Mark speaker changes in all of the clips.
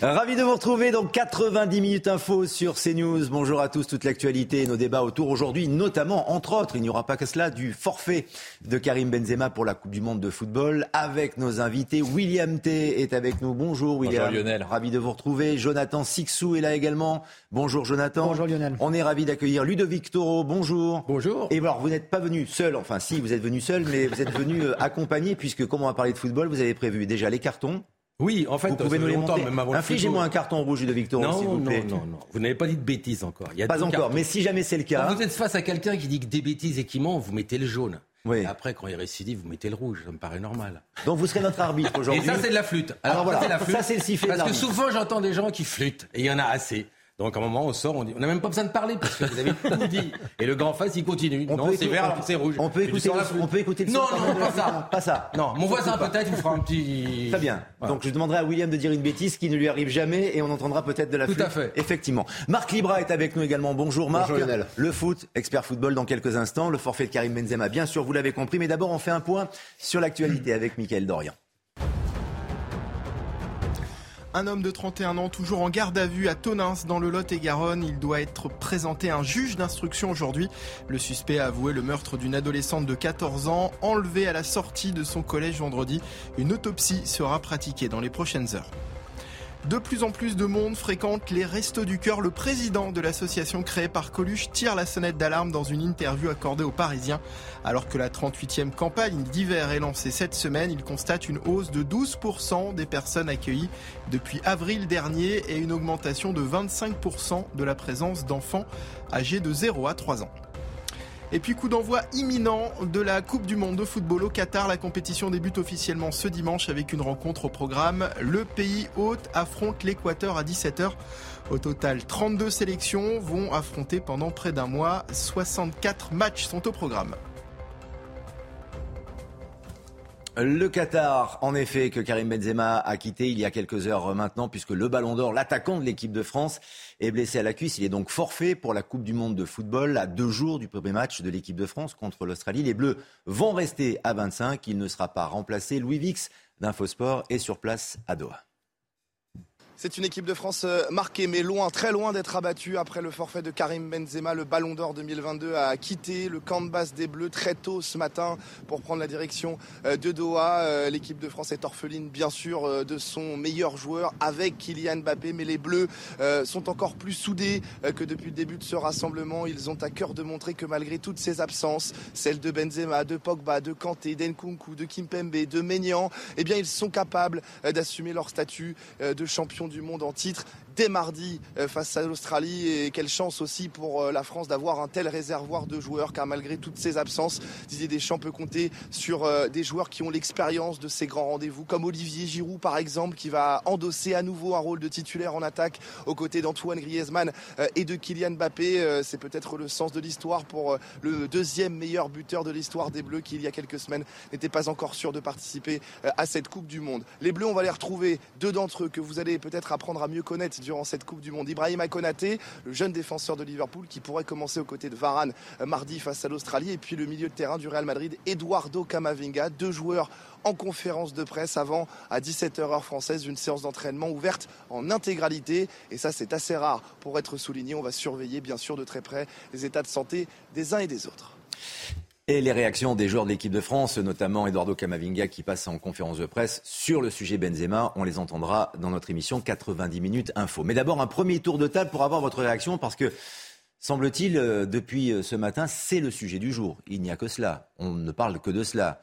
Speaker 1: Ravi de vous retrouver dans 90 minutes info sur CNews. Bonjour à tous, toute l'actualité et nos débats autour aujourd'hui, notamment, entre autres, il n'y aura pas que cela, du forfait de Karim Benzema pour la Coupe du Monde de football avec nos invités. William T est avec nous. Bonjour William.
Speaker 2: Bonjour Lionel.
Speaker 1: Ravi de vous retrouver. Jonathan Sixou est là également. Bonjour Jonathan.
Speaker 3: Bonjour Lionel.
Speaker 1: On est ravi d'accueillir Ludovic Toro. Bonjour.
Speaker 3: Bonjour.
Speaker 1: Et alors, vous n'êtes pas venu seul, enfin si, vous êtes venu seul, mais vous êtes venu euh, accompagné puisque comme on va parler de football, vous avez prévu déjà les cartons.
Speaker 2: Oui, en fait,
Speaker 1: Vous pouvez nous les monter.
Speaker 2: même avant le
Speaker 1: Infligez-moi un carton rouge de Victor,
Speaker 2: Non,
Speaker 1: s'il vous
Speaker 2: non,
Speaker 1: plaît.
Speaker 2: non, non. Vous n'avez pas dit de bêtises encore. Il y a
Speaker 1: Pas encore,
Speaker 2: cartons.
Speaker 1: mais si jamais c'est le cas.
Speaker 2: Quand vous êtes face à quelqu'un qui dit que des bêtises et qui ment, vous mettez le jaune.
Speaker 1: Oui.
Speaker 2: Et après, quand il récidive, vous mettez le rouge. Ça me paraît normal.
Speaker 1: Donc vous serez notre arbitre
Speaker 2: Et
Speaker 1: aujourd'hui.
Speaker 2: ça, c'est de la flûte.
Speaker 1: Alors voilà,
Speaker 2: ça, c'est
Speaker 1: le sifflet
Speaker 2: Parce que souvent, j'entends des gens qui flûtent. Et il y en a assez. Donc, à un moment, on sort, on dit, on n'a même pas besoin de parler parce que vous avez tout dit. Et le grand face, il continue.
Speaker 1: On
Speaker 2: non, c'est
Speaker 1: écouter-
Speaker 2: vert, c'est rouge.
Speaker 1: on peut écouter le- on peut écouter le
Speaker 2: Non,
Speaker 1: son
Speaker 2: non, pas ça.
Speaker 1: Pas ça.
Speaker 2: Non, mon voisin peut-être vous fera un petit.
Speaker 1: Très bien.
Speaker 2: Voilà.
Speaker 1: Donc je demanderai à William de dire une bêtise qui ne lui arrive jamais et on entendra peut-être de la
Speaker 2: Tout
Speaker 1: flûte.
Speaker 2: à fait.
Speaker 1: Effectivement. Marc Libra est avec nous également. Bonjour Marc.
Speaker 3: Bonjour, Lionel.
Speaker 1: Le foot, expert football dans quelques instants. Le forfait de Karim Benzema, bien sûr, vous l'avez compris. Mais d'abord, on fait un point sur l'actualité avec Mickaël Dorian.
Speaker 4: Un homme de 31 ans, toujours en garde à vue à Tonins, dans le Lot-et-Garonne. Il doit être présenté à un juge d'instruction aujourd'hui. Le suspect a avoué le meurtre d'une adolescente de 14 ans, enlevée à la sortie de son collège vendredi. Une autopsie sera pratiquée dans les prochaines heures. De plus en plus de monde fréquente les Restos du Cœur. Le président de l'association créée par Coluche tire la sonnette d'alarme dans une interview accordée aux Parisiens. Alors que la 38e campagne d'hiver est lancée cette semaine, il constate une hausse de 12% des personnes accueillies depuis avril dernier et une augmentation de 25% de la présence d'enfants âgés de 0 à 3 ans. Et puis coup d'envoi imminent de la Coupe du Monde de football au Qatar. La compétition débute officiellement ce dimanche avec une rencontre au programme. Le pays hôte affronte l'Équateur à 17h. Au total, 32 sélections vont affronter pendant près d'un mois. 64 matchs sont au programme.
Speaker 1: Le Qatar, en effet, que Karim Benzema a quitté il y a quelques heures maintenant, puisque le Ballon d'Or, l'attaquant de l'équipe de France, est blessé à la cuisse. Il est donc forfait pour la Coupe du Monde de football à deux jours du premier match de l'équipe de France contre l'Australie. Les Bleus vont rester à 25. Il ne sera pas remplacé. Louis Vix d'Infosport est sur place à Doha.
Speaker 5: C'est une équipe de France euh, marquée, mais loin, très loin d'être abattue après le forfait de Karim Benzema. Le Ballon d'Or 2022 a quitté le camp de base des Bleus très tôt ce matin pour prendre la direction euh, de Doha. Euh, L'équipe de France est orpheline, bien sûr, de son meilleur joueur avec Kylian Mbappé, mais les Bleus sont encore plus soudés que depuis le début de ce rassemblement. Ils ont à cœur de montrer que malgré toutes ces absences, celles de Benzema, de Pogba, de Kanté, d'Enkunku, de Kimpembe, de Maignan, eh bien, ils sont capables d'assumer leur statut de champion du monde en titre dès mardi euh, face à l'Australie et quelle chance aussi pour euh, la France d'avoir un tel réservoir de joueurs car malgré toutes ces absences, Didier Deschamps peut compter sur euh, des joueurs qui ont l'expérience de ces grands rendez-vous comme Olivier Giroud par exemple qui va endosser à nouveau un rôle de titulaire en attaque aux côtés d'Antoine Griezmann et de Kylian Mbappé. C'est peut-être le sens de l'histoire pour le deuxième meilleur buteur de l'histoire des Bleus qui il y a quelques semaines n'était pas encore sûr de participer à cette Coupe du Monde. Les Bleus, on va les retrouver, deux d'entre eux que vous allez peut-être apprendre à mieux connaître durant cette Coupe du Monde. Ibrahima Konaté, le jeune défenseur de Liverpool qui pourrait commencer aux côtés de Varane euh, mardi face à l'Australie. Et puis le milieu de terrain du Real Madrid, Eduardo Camavinga, deux joueurs en conférence de presse avant, à 17h heure française, une séance d'entraînement ouverte en intégralité. Et ça, c'est assez rare pour être souligné. On va surveiller, bien sûr, de très près les états de santé des uns et des autres.
Speaker 1: Et les réactions des joueurs de l'équipe de France, notamment Eduardo Camavinga qui passe en conférence de presse sur le sujet Benzema, on les entendra dans notre émission 90 minutes info. Mais d'abord un premier tour de table pour avoir votre réaction parce que semble-t-il euh, depuis euh, ce matin, c'est le sujet du jour. Il n'y a que cela. On ne parle que de cela.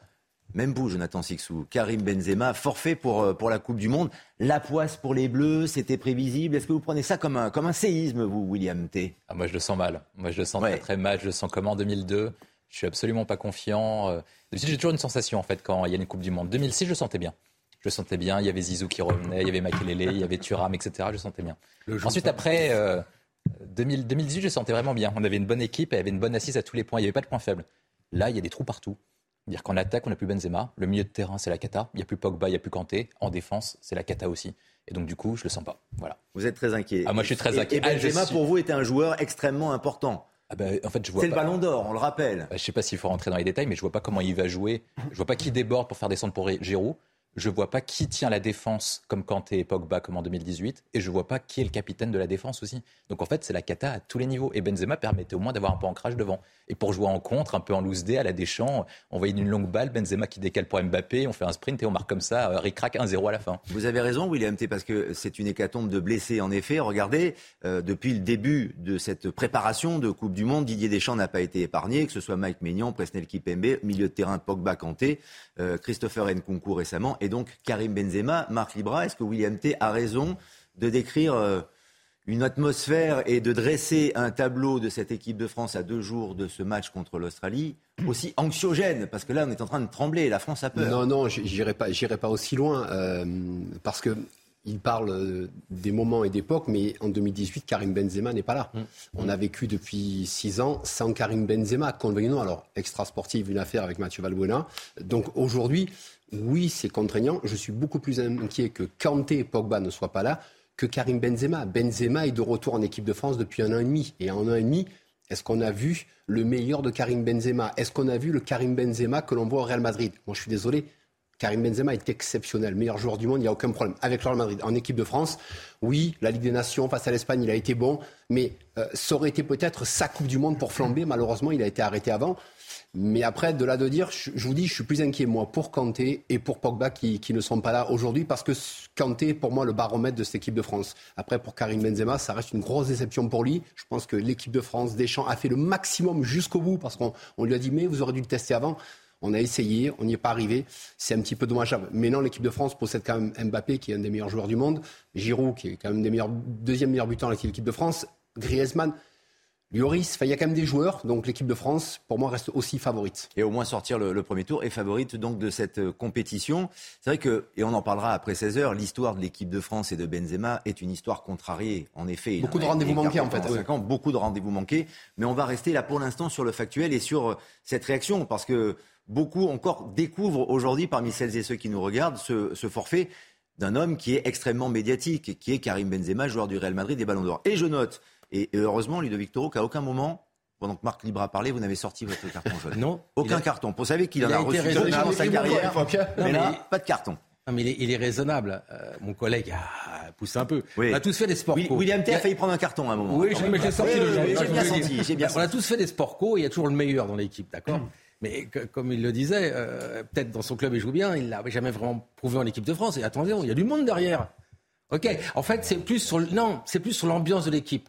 Speaker 1: Même vous, Jonathan Sixou, Karim Benzema, forfait pour, euh, pour la Coupe du Monde. La poisse pour les Bleus, c'était prévisible. Est-ce que vous prenez ça comme un, comme un séisme, vous, William T?
Speaker 6: Ah, moi, je le sens mal. Moi, je le sens
Speaker 1: Ouais.
Speaker 6: très, très mal. Je le sens comme en 2002.
Speaker 3: Je suis absolument pas confiant. Euh, j'ai toujours une sensation en fait quand il y a une Coupe du Monde. 2006, je sentais bien. Je sentais bien. Il y avait Zizou qui revenait, il y avait Makelele, il y avait Thuram, etc. Je sentais bien. Ensuite, après. 2018, je sentais vraiment bien. On avait une bonne équipe, il y avait une bonne assise à tous les points. Il n'y avait pas de points faibles. Là, il y a des trous partout. Dire qu'en attaque, on n'a plus Benzema. Le milieu de terrain, c'est la cata. Il n'y a plus Pogba, il n'y a plus Kanté. En défense, c'est la cata aussi. Et donc, du coup, je le sens pas. Voilà.
Speaker 1: Vous êtes très inquiet.
Speaker 3: Ah, moi, je suis très inquiet.
Speaker 1: Et, Benzema, pour vous, était un joueur extrêmement important.
Speaker 3: Ah ben, en fait, je vois
Speaker 1: c'est le ballon d'or, on le rappelle.
Speaker 3: Bah, je ne sais pas s'il faut rentrer dans les détails, mais je vois pas comment il va jouer. Je vois pas qui déborde pour faire descendre pour Giroud. Je vois pas qui tient la défense comme Kanté et Pogba comme en 2018, et je vois pas qui est le capitaine de la défense aussi. Donc en fait, c'est la cata à tous les niveaux. Et Benzema permettait au moins d'avoir un peu ancrage devant. Et pour jouer en contre, un peu en loose day à la Deschamps, on voyait une longue balle, Benzema qui décale pour Mbappé, on fait un sprint et on marque comme ça, euh, ric-rac 1-0 à la fin.
Speaker 1: Vous avez raison, William T, parce que c'est une hécatombe de blessés en effet. Regardez, euh, depuis le début de cette préparation de Coupe du Monde, Didier Deschamps n'a pas été épargné, que ce soit Mike Maignan, Presnel Kipembe, milieu de terrain Pogba Kanté, euh, Christopher Nkunku récemment, et donc Karim Benzema. Marc Libra, est-ce que William T a raison de décrire euh, une atmosphère et de dresser un tableau de cette équipe de France à deux jours de ce match contre l'Australie aussi anxiogène? Parce que là, on est en train de trembler, la France a peur.
Speaker 6: Non, non, j'irai pas, pas aussi loin, euh, parce que il parle des moments et d'époques, mais en 2018, Karim Benzema n'est pas là. Mm. On a vécu depuis six ans sans Karim Benzema. Convenons, alors extra sportive, une affaire avec Mathieu Valbuena. Donc aujourd'hui, oui, c'est contraignant. Je suis beaucoup plus inquiet que Kanté et Pogba ne soient pas là que Karim Benzema. Benzema est de retour en équipe de France depuis un an et demi. Et en un an et demi, est-ce qu'on a vu le meilleur de Karim Benzema? Est-ce qu'on a vu le Karim Benzema que l'on voit au Real Madrid? Moi, je suis désolé. Karim Benzema est exceptionnel, meilleur joueur du monde, il n'y a aucun problème. Avec le Real Madrid, en équipe de France, oui, la Ligue des Nations face à l'Espagne, il a été bon, mais euh, ça aurait été peut-être sa Coupe du Monde pour flamber. Malheureusement, il a été arrêté avant. Mais après, de là de dire, je, vous dis, je suis plus inquiet, moi, pour Kanté et pour Pogba qui, ne sont pas là aujourd'hui, parce que Kanté, pour moi, le baromètre de cette équipe de France. Après, pour Karim Benzema, ça reste une grosse déception pour lui. Je pense que l'équipe de France, Deschamps, a fait le maximum jusqu'au bout, parce qu'on lui a dit, mais vous aurez dû le tester avant. On a essayé, on n'y est pas arrivé. C'est un petit peu dommageable. Mais non, l'équipe de France possède quand même Mbappé, qui est un des meilleurs joueurs du monde. Giroud, qui est quand même des deuxième meilleur buteur de l'équipe de France. Griezmann. Lloris, il y a quand même des joueurs, donc l'équipe de France, pour moi, reste aussi favorite.
Speaker 1: Et au moins sortir le, premier tour est favorite donc de cette euh, compétition. C'est vrai que, et on en parlera après 16 heures, l'histoire de l'équipe de France et de Benzema est une histoire contrariée. En effet,
Speaker 6: beaucoup de rendez-vous manqués en fait.
Speaker 1: beaucoup de rendez-vous manqués. Mais on va rester là pour l'instant sur le factuel et sur euh, cette réaction, parce que beaucoup encore découvrent aujourd'hui, parmi celles et ceux qui nous regardent, ce, ce forfait d'un homme qui est extrêmement médiatique, qui est Karim Benzema, joueur du Real Madrid et Ballon d'Or. Et je note et, heureusement, Ludovic Toro, qu'à aucun moment, pendant que Marc Libre a parlé, vous n'avez sorti votre carton jaune.
Speaker 2: Non.
Speaker 1: Aucun carton. Vous savez qu'il en a, reçu dans sa carrière. mais là, pas de carton.
Speaker 2: Non, mais il est, raisonnable. Euh, mon collègue a poussé un peu. On a tous fait des sports co.
Speaker 1: William T a failli prendre un carton à un moment.
Speaker 2: Oui, mais j'ai sorti le
Speaker 1: J'ai bien senti.
Speaker 2: On a tous fait des sports co. Il y a toujours le meilleur dans l'équipe, d'accord? Mm. Mais comme il le disait, euh, peut-être dans son club il joue bien, il l'a jamais vraiment prouvé en équipe de France. Et attention, il y a du monde derrière. Ok? En fait, c'est plus sur non, c'est plus sur l'ambiance de l'équipe.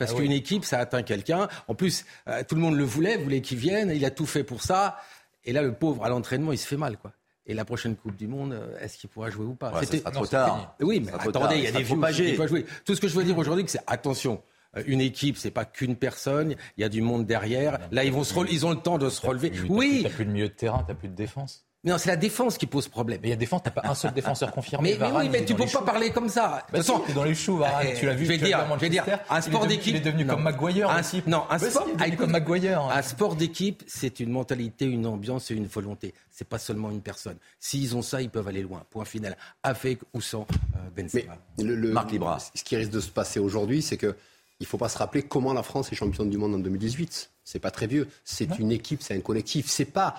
Speaker 2: Parce ah qu'une équipe, ça atteint quelqu'un. En plus, euh, tout le monde le voulait, voulait qu'il vienne. Il a tout fait pour ça. Et là, le pauvre, à l'entraînement, il se fait mal, quoi. Et la prochaine Coupe du Monde, euh, est-ce qu'il pourra jouer ou pas
Speaker 1: C'était trop tard.
Speaker 2: Oui, mais attendez, il y a des vieux qui pas jouer. Tout ce que je veux dire aujourd'hui, c'est attention. Euh, une équipe, c'est pas qu'une personne. Il y a du monde derrière. Là, ils vont se, ils ont le temps de se relever. Oui.
Speaker 3: T'as plus de milieu de terrain, t'as plus de défense.
Speaker 2: Non, c'est la défense qui pose problème.
Speaker 3: Mais il y a défense, t'as pas un seul défenseur confirmé.
Speaker 2: Mais, oui, mais tu peux pas parler comme ça.
Speaker 3: De toute façon, dans les choux, Varane. Eh, tu l'as vu.
Speaker 2: Je vais dire, je vais dire, un sport d'équipe.
Speaker 3: Il est devenu comme Maguire.
Speaker 2: Un, non, un sport,
Speaker 3: comme Maguire.
Speaker 2: Un sport d'équipe, c'est une mentalité, une ambiance et une volonté. C'est pas seulement une personne. S'ils ont ça, ils peuvent aller loin. Point final. Avec ou sans euh, Benzema.
Speaker 6: Mais le, Marc Libra. Ce qui risque de se passer aujourd'hui, c'est que il faut pas se rappeler comment la France est championne du monde en 2018 c'est pas très vieux. C'est une équipe, c'est un collectif. C'est pas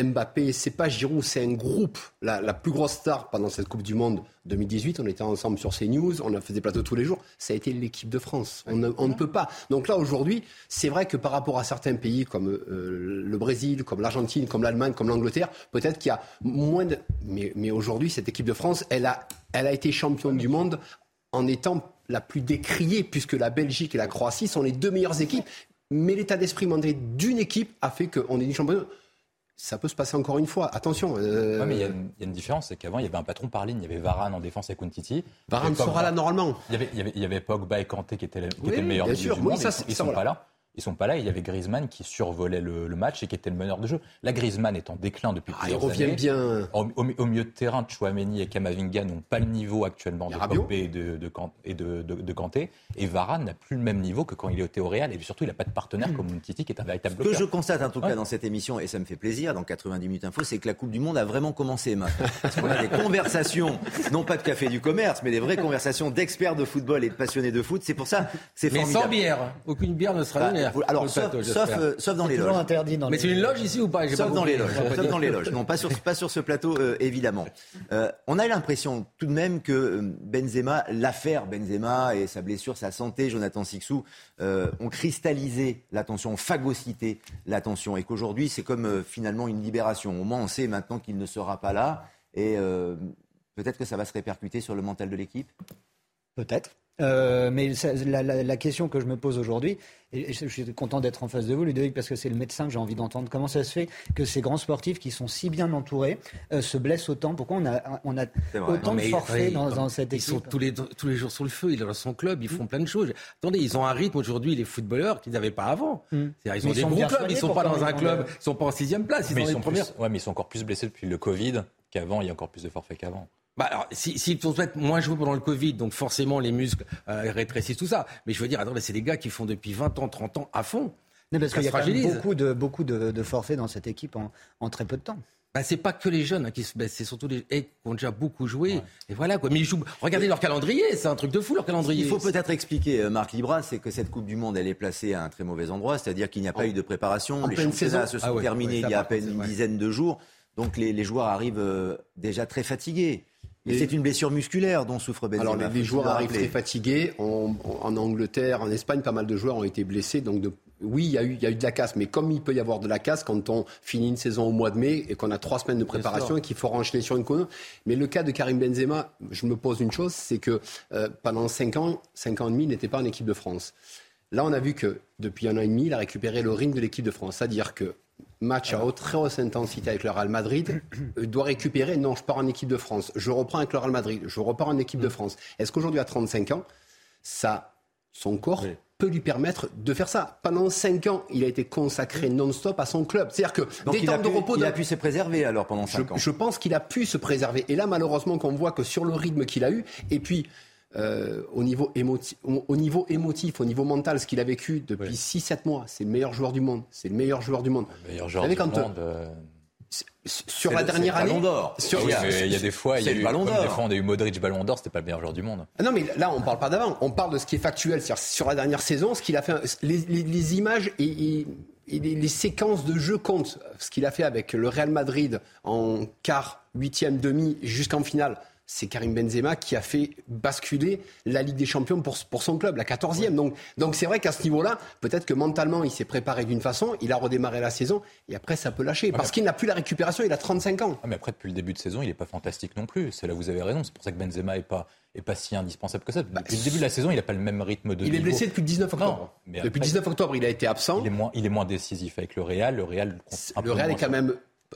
Speaker 6: Mbappé, c'est pas Giroud, c'est un groupe. La, plus grosse star pendant cette Coupe du Monde 2018, on était ensemble sur CNews, on a fait des plateaux tous les jours. Ça a été l'équipe de France. On ne, peut pas. Donc là, aujourd'hui, c'est vrai que par rapport à certains pays comme euh, le Brésil, comme l'Argentine, comme l'Allemagne, comme l'Angleterre, peut-être qu'il y a moins de. Mais, mais aujourd'hui, cette équipe de France, elle a, elle a été championne du monde en étant la plus décriée, puisque la Belgique et la Croatie sont les deux meilleures équipes mais l'état d'esprit d'une équipe a fait qu'on est du champion. Ça peut se passer encore une fois. Attention.
Speaker 3: Euh... mais il y, a une différence, c'est qu'avant, il y avait un patron par ligne. Il y avait Varane en défense et Titi.
Speaker 6: Varane sera là normalement.
Speaker 3: Il y, avait, il, y avait, Pogba et Kanté qui étaient, qui étaient le meilleur du, monde. Oui, ça, ils ne sont pas là. Ils sont pas là. Il y avait Griezmann qui survolait le, match et qui était le meneur de jeu. Là, Griezmann est en déclin depuis ah, plusieurs
Speaker 6: il revient bien.
Speaker 3: Au, milieu de terrain, Chouameni et Kamavinga n'ont pas le niveau actuellement de Pogba et de, de, et de, de, Kanté. Et Varane n'a plus le même niveau que quand il était au Real. Et surtout, il n'a pas de partenaire comme Titi qui est un véritable
Speaker 1: Ce que je constate en tout cas dans cette émission, et ça me fait plaisir, dans 90 minutes info, c'est que la Coupe du Monde a vraiment commencé maintenant. Parce qu'on a des conversations, non pas de café du commerce, mais des vraies conversations d'experts de football et de passionnés de foot. C'est pour ça c'est formidable.
Speaker 2: Mais sans bière. Aucune bière ne sera bah,
Speaker 1: alors, sauf, euh, sauf, dans les loges.
Speaker 2: Interdit dans mais c'est une loge ici ou pas
Speaker 1: Sauf dans les loges. Sauf dans les loges. Non, pas sur, pas sur ce plateau, euh, évidemment. Euh, on a l'impression tout de même que Benzema, l'affaire Benzema et sa blessure, sa santé, Jonathan Sixou, ont cristallisé l'attention, ont phagocyté l'attention. Et qu'aujourd'hui, c'est comme finalement une libération. Au moins, on sait maintenant qu'il ne sera pas là. Et peut-être que ça va se répercuter sur le mental de l'équipe?
Speaker 7: Peut-être. Euh, mais la, question que je me pose aujourd'hui, et je suis content d'être en face de vous, Ludovic, parce que c'est le médecin que j'ai envie d'entendre. Comment ça se fait que ces grands sportifs qui sont si bien entourés euh, se blessent autant? Pourquoi on a, on a autant de forfaits dans, cette équipe
Speaker 2: Ils sont tous les, tous les jours sur le feu, ils ont son club, ils font plein de choses. Attendez, ils ont un rythme aujourd'hui, les footballeurs, qu'ils n'avaient pas avant. Hmm. Ils ont des bons clubs, ils ne sont pas dans un club, ils ne sont pas en sixième place. Ils
Speaker 3: mais,
Speaker 2: ils
Speaker 3: sont plus, ouais, mais ils sont encore plus blessés depuis le Covid qu'avant, il y a encore plus de forfaits qu'avant.
Speaker 2: Bah alors, si, si être moins joué pendant le Covid, donc forcément les muscles euh, rétrécissent tout ça. Mais je veux dire, attendez, c'est des gars qui font depuis 20 ans, 30 ans à fond.
Speaker 7: Non, parce qu'il y a quand même beaucoup de, beaucoup de, forfaits dans cette équipe en, très peu de temps.
Speaker 2: Bah, c'est pas que les jeunes hein, qui se baissent, c'est surtout les qui ont déjà beaucoup joué. Et voilà quoi. Mais ils jouent. Regardez leur calendrier, c'est un truc de fou leur calendrier.
Speaker 1: Il faut peut-être expliquer, euh, Marc Libra, c'est que cette Coupe du Monde, elle est placée à un très mauvais endroit, c'est-à-dire qu'il n'y a pas eu de préparation. les championnats se sont ah terminés il y a à peine une dizaine de jours, donc les, joueurs arrivent euh, déjà très fatigués. Et c'est une blessure musculaire dont souffre Benzema.
Speaker 6: Alors les, joueurs arrivent très fatigués. En, Angleterre, en Espagne, pas mal de joueurs ont été blessés. Donc oui, il y, a eu, il y a eu de la casse, mais comme il peut y avoir de la casse quand on finit une saison au mois de mai et qu'on a trois semaines de préparation et qu'il faut enchaîner sur une colonne. Mais le cas de Karim Benzema, je me pose une chose, c'est que euh, pendant cinq ans, cinq ans et demi, il n'était pas en équipe de France. Là, on a vu que depuis un an et demi, il a récupéré le ring de l'équipe de France. C'est-à-dire que match à haute, très haute intensité avec le Real Madrid, euh, doit récupérer, non, je pars en équipe de France, je reprends avec le Real Madrid, je repars en équipe de. France. Est-ce qu'aujourd'hui, à 35 ans, ça, son corps peut lui permettre de faire ça? Pendant 5 ans, il a été consacré non-stop à son club. C'est-à-dire que
Speaker 1: des temps de repos... Il a pu se préserver alors pendant 5 ans.
Speaker 6: Je pense qu'il a pu se préserver. Et là, malheureusement, qu'on voit que sur le rythme qu'il a eu, et puis euh, au, niveau émotif, au, niveau émotif, au niveau mental, ce qu'il a vécu depuis 6-7 mois. C'est le meilleur joueur du monde. C'est le meilleur joueur du monde.
Speaker 3: Le meilleur joueur du monde. Euh,
Speaker 6: sur la dernière année,
Speaker 3: sur... il, y a, des fois, il y a eu, Ballon d'Or. Des fois, on a eu Modric Ballon d'Or, c'était pas le meilleur joueur du monde.
Speaker 6: Ah non, mais là, on parle pas d'avant. On parle de ce qui est factuel, sur la dernière saison, ce qu'il a fait, les, images et, les, les, séquences de jeu comptent. Ce qu'il a fait avec le Real Madrid en quart, huitième, demi, jusqu'en finale c'est Karim Benzema qui a fait basculer la Ligue des Champions pour, pour son club, la 14e. Donc, donc c'est vrai qu'à ce niveau-là, peut-être que mentalement, il s'est préparé d'une façon, il a redémarré la saison, et après, ça peut lâcher. parce qu'il n'a plus la récupération, il a 35 ans.
Speaker 3: Ah, mais après, depuis le début de saison, il n'est pas fantastique non plus. C'est là où vous avez raison. C'est pour ça que Benzema n'est pas, est pas si indispensable que ça. Depuis le début de la saison, il n'a pas le même rythme de
Speaker 6: Il est blessé depuis le 19 octobre. depuis le 19 octobre, il a été absent.
Speaker 3: Il est moins, il est moins décisif avec le Real. Le Real,
Speaker 6: le Real est quand même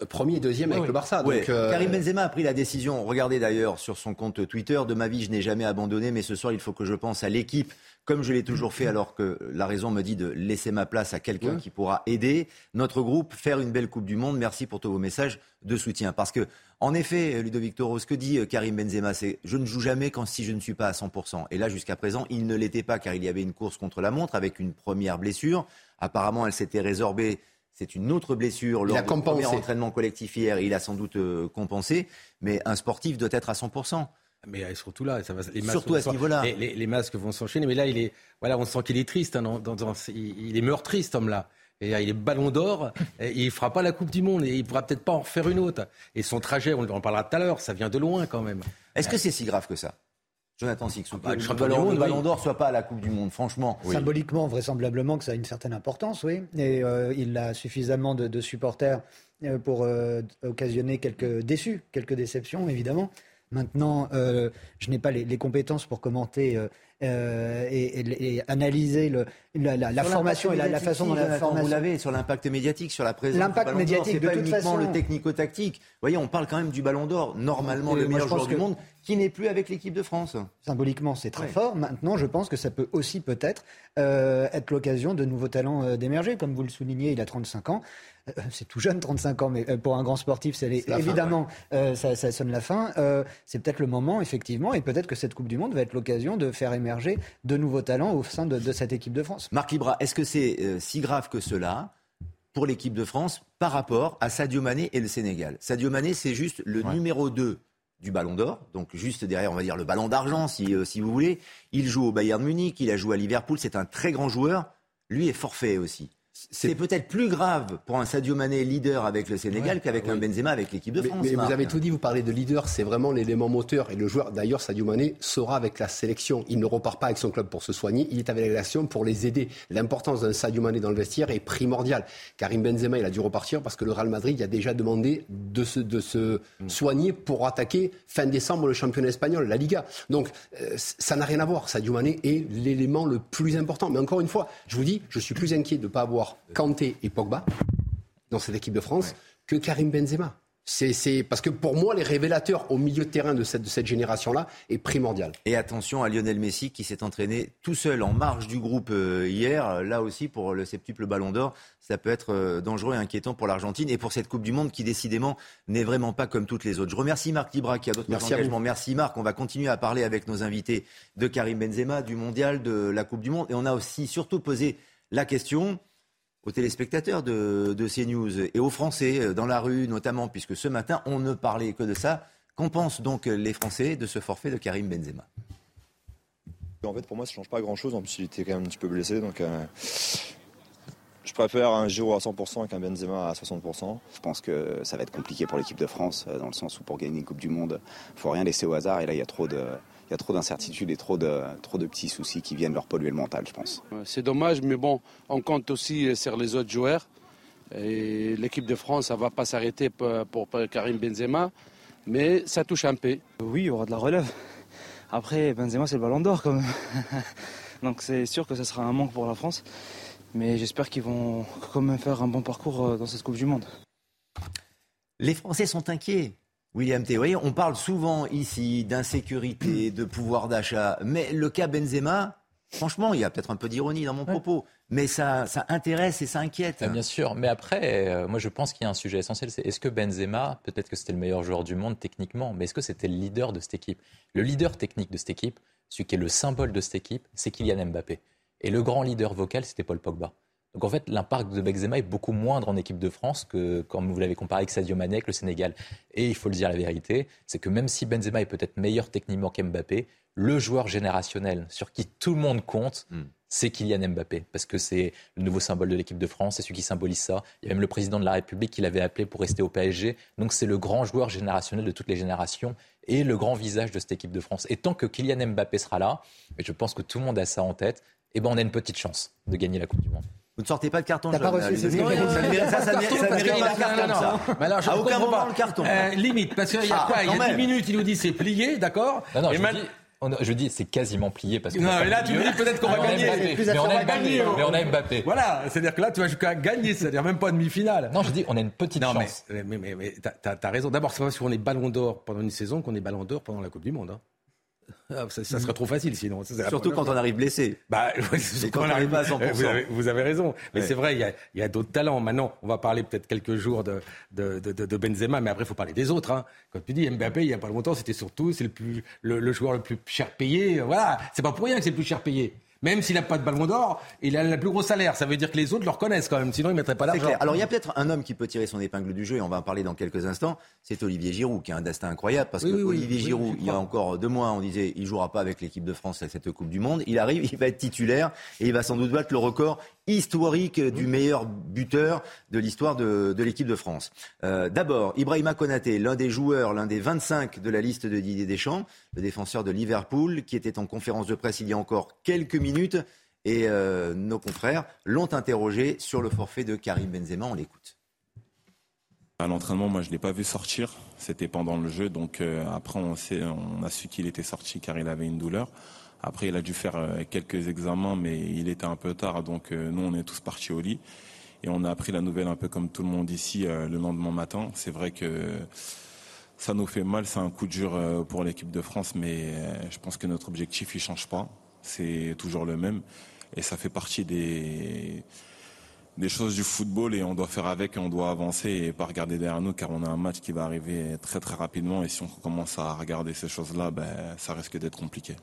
Speaker 6: premier et deuxième avec le Barça.
Speaker 1: Euh, Karim Benzema a pris la décision, regardez d'ailleurs sur son compte Twitter, de ma vie je n'ai jamais abandonné, mais ce soir il faut que je pense à l'équipe, comme je l'ai toujours fait alors que la raison me dit de laisser ma place à quelqu'un qui pourra aider notre groupe, faire une belle Coupe du Monde. Merci pour tous vos messages de soutien. Parce que, en effet, Ludovic Toro, ce que dit euh, Karim Benzema, c'est je ne joue jamais quand si je ne suis pas à 100%. Et là, jusqu'à présent, il ne l'était pas car il y avait une course contre la montre avec une première blessure. Apparemment, elle s'était résorbée c'est une autre blessure lors du premier entraînement collectif hier. Il a sans doute euh, compensé. Mais un sportif doit être à 100%.
Speaker 2: Mais euh, surtout là, ça va,
Speaker 1: les masques surtout à ce niveau-là.
Speaker 2: Les, masques vont s'enchaîner. Mais là, il est, voilà, on sent qu'il est triste. Hein, il est meurtri, cet homme-là. Et euh, il est ballon d'or, il ne fera pas la Coupe du Monde et il ne pourra peut-être pas en refaire une autre. Et son trajet, on en parlera tout à l'heure, ça vient de loin quand même.
Speaker 1: Est-ce que c'est si grave que ça? Jonathan Sixou, ah, le, ballon, ballon d'or soit pas à la Coupe du Monde, franchement.
Speaker 7: Symboliquement, vraisemblablement que ça a une certaine importance, oui. Et euh, il a suffisamment de, supporters euh, pour euh, occasionner quelques déçus, quelques déceptions, évidemment. Maintenant, je n'ai pas les, compétences pour commenter euh, et, analyser le, la, formation et la, façon dont la formation.
Speaker 1: Vous l'avez sur l'impact médiatique, sur la présence.
Speaker 7: L'impact médiatique,
Speaker 1: c'est pas
Speaker 7: toute
Speaker 1: uniquement
Speaker 7: façon.
Speaker 1: le technico-tactique. Vous voyez, on parle quand même du Ballon d'Or, normalement le meilleur joueur du monde, qui n'est plus avec l'équipe de France.
Speaker 7: Symboliquement, c'est très fort. Maintenant, je pense que ça peut aussi peut-être euh, être l'occasion de nouveaux talents euh, d'émerger. Comme vous le soulignez, il a 35 ans. Euh, c'est tout jeune, 35 ans, mais pour un grand sportif, c'est évidemment, ça, sonne la fin. c'est peut-être le moment, effectivement, et peut-être que cette Coupe du Monde va être l'occasion de faire émerger de nouveaux talents au sein de, cette équipe de France.
Speaker 1: Marc Libra, est-ce que c'est si grave que cela pour l'équipe de France par rapport à Sadio Mané et le Sénégal? Sadio Mané, c'est juste le numéro 2 du Ballon d'Or, donc juste derrière, on va dire, le Ballon d'Argent, si, euh, si vous voulez. Il joue au Bayern Munich, il a joué à Liverpool, c'est un très grand joueur. Lui est forfait aussi. C'est peut-être plus grave pour un Sadio Mané leader avec le Sénégal qu'avec un Benzema avec l'équipe de France.
Speaker 6: Mais, vous avez tout dit, vous parlez de leader, c'est vraiment l'élément moteur. Et le joueur, d'ailleurs, Sadio Mané sera avec la sélection. Il ne repart pas avec son club pour se soigner, il est avec la sélection pour les aider. L'importance d'un Sadio Mané dans le vestiaire est primordiale. Karim Benzema, il a dû repartir parce que le Real Madrid a déjà demandé de se, de se mm. soigner pour attaquer fin décembre le championnat espagnol, la Liga. Donc euh, ça n'a rien à voir. Sadio Mané est l'élément le plus important. Mais encore une fois, je vous dis, je suis plus inquiet de ne pas avoir Kanté et Pogba dans cette équipe de France que Karim Benzema. C'est parce que pour moi, les révélateurs au milieu de terrain de cette, de cette génération-là est primordial.
Speaker 1: Et attention à Lionel Messi qui s'est entraîné tout seul en marge du groupe euh, hier. Là aussi, pour le septuple Ballon d'Or, ça peut être euh, dangereux et inquiétant pour l'Argentine et pour cette Coupe du Monde qui, décidément, n'est vraiment pas comme toutes les autres. Je remercie Marc Libra qui a d'autres engagements. Merci Marc. On va continuer à parler avec nos invités de Karim Benzema, du Mondial, de la Coupe du Monde. Et on a aussi surtout posé la question aux téléspectateurs de, de CNews et aux Français euh, dans la rue notamment, puisque ce matin, on ne parlait que de ça. Qu'en pensent donc les Français de ce forfait de Karim Benzema?
Speaker 8: En fait, pour moi, ça ne change pas grand-chose. En plus, il était quand même un petit peu blessé. Donc, euh, je préfère un Giroud à 100% qu'un Benzema à 60%.
Speaker 9: Je pense que ça va être compliqué pour l'équipe de France, euh, dans le sens où pour gagner une Coupe du Monde, il ne faut rien laisser au hasard. Et là, il y a trop de, il y a trop d'incertitudes et trop de, trop de petits soucis qui viennent leur polluer le mental, je pense.
Speaker 10: C'est dommage, mais bon, on compte aussi sur les autres joueurs. Et l'équipe de France, ça ne va pas s'arrêter pour, Karim Benzema, mais ça touche un peu.
Speaker 11: Oui, il y aura de la relève. Après, Benzema, c'est le ballon d'or quand même. Donc c'est sûr que ce sera un manque pour la France. Mais j'espère qu'ils vont quand même faire un bon parcours euh, dans cette Coupe du Monde.
Speaker 1: Les Français sont inquiets. William T. on parle souvent ici d'insécurité, de pouvoir d'achat, mais le cas Benzema, franchement, il y a peut-être un peu d'ironie dans mon propos, mais ça, ça intéresse et ça inquiète.
Speaker 3: Ah, bien sûr, mais après, euh, moi je pense qu'il y a un sujet essentiel, c'est est-ce que Benzema, peut-être que c'était le meilleur joueur du monde techniquement, mais est-ce que c'était le leader de cette équipe? Le leader technique de cette équipe, celui qui est le symbole de cette équipe, c'est Kylian Mbappé. Et le grand leader vocal, c'était Paul Pogba. Donc en fait, l'impact de Benzema est beaucoup moindre en équipe de France que quand vous l'avez comparé avec Sadio Mané, avec le Sénégal. Et il faut le dire la vérité, c'est que même si Benzema est peut-être meilleur techniquement qu'Mbappé, le joueur générationnel sur qui tout le monde compte, hmm. c'est Kylian Mbappé, parce que c'est le nouveau symbole de l'équipe de France, c'est celui qui symbolise ça. Il y a même le président de la République qui l'avait appelé pour rester au PSG. Donc c'est le grand joueur générationnel de toutes les générations et le grand visage de cette équipe de France. Et tant que Kylian Mbappé sera là, et je pense que tout le monde a ça en tête, eh ben on a une petite chance de gagner la Coupe du Monde.
Speaker 1: Vous ne sortez pas de carton
Speaker 7: jaune. Pas reçu,
Speaker 1: ça, ça, mérite un carton, ça.
Speaker 2: Mais alors, je
Speaker 1: à aucun moment le carton.
Speaker 2: Euh, limite, parce qu'il y a ah, quoi Il y a 10 minutes, il nous dit c'est plié, d'accord
Speaker 3: Non, non, je, dis, dis c'est quasiment plié parce que.
Speaker 2: Non, mais là, tu me dis peut-être qu'on va gagner.
Speaker 3: Mais on, a Mbappé, mais on a Mbappé.
Speaker 2: Voilà, c'est-à-dire que là, tu vas jusqu'à gagner, c'est-à-dire même pas demi-finale.
Speaker 3: Non, je dis, on a une petite chance.
Speaker 2: Mais, mais, mais, mais t'as as raison. D'abord, c'est pas parce qu'on est ballon d'or pendant une saison qu'on est ballon d'or pendant la Coupe du Monde. Hein. Ah, ça, serait trop facile sinon.
Speaker 1: Surtout quand on arrive blessé.
Speaker 2: Bah, quand on n'arrive pas à 100%. Vous avez, raison. Mais c'est vrai, il y a, d'autres talents. Maintenant, on va parler peut-être quelques jours de, de, Benzema, mais après, il faut parler des autres. Hein. Quand tu dis Mbappé, il n'y a pas longtemps, c'était surtout c'est le, plus, le joueur le plus cher payé. Voilà, c'est pas pour rien que c'est le plus cher payé. Même s'il n'a pas de ballon d'or, il a le plus gros salaire. Ça veut dire que les autres le reconnaissent quand même, sinon ils ne mettraient pas l'argent.
Speaker 1: Alors il y a peut-être un homme qui peut tirer son épingle du jeu, et on va en parler dans quelques instants. C'est Olivier Giroud, qui a un destin incroyable, parce que Olivier Giroud, il y a encore deux mois, on disait il jouera pas avec l'équipe de France à cette Coupe du Monde. Il arrive, il va être titulaire, et il va sans doute battre le record historique du meilleur buteur de l'histoire de, l'équipe de France. Euh, d'abord, Ibrahima Konaté, l'un des joueurs, l'un des 25 de la liste de Didier Deschamps, le défenseur de Liverpool, qui était en conférence de presse il y a encore quelques minutes. Et euh, nos confrères l'ont interrogé sur le forfait de Karim Benzema. On l'écoute.
Speaker 12: À l'entraînement, moi, je ne l'ai pas vu sortir. C'était pendant le jeu. Donc, euh, après, on, on, a su qu'il était sorti car il avait une douleur. Après, il a dû faire euh, quelques examens, mais il était un peu tard, donc euh, nous, on est tous partis au lit. Et on a appris la nouvelle un peu comme tout le monde ici euh, le lendemain matin. C'est vrai que ça nous fait mal, c'est un coup dur pour l'équipe de France, mais je pense que notre objectif, il change pas. C'est toujours le même. Et ça fait partie des, choses du football et on doit faire avec et on doit avancer et pas regarder derrière nous car on a un match qui va arriver très très rapidement et si on commence à regarder ces choses-là, ben, ça risque d'être compliqué.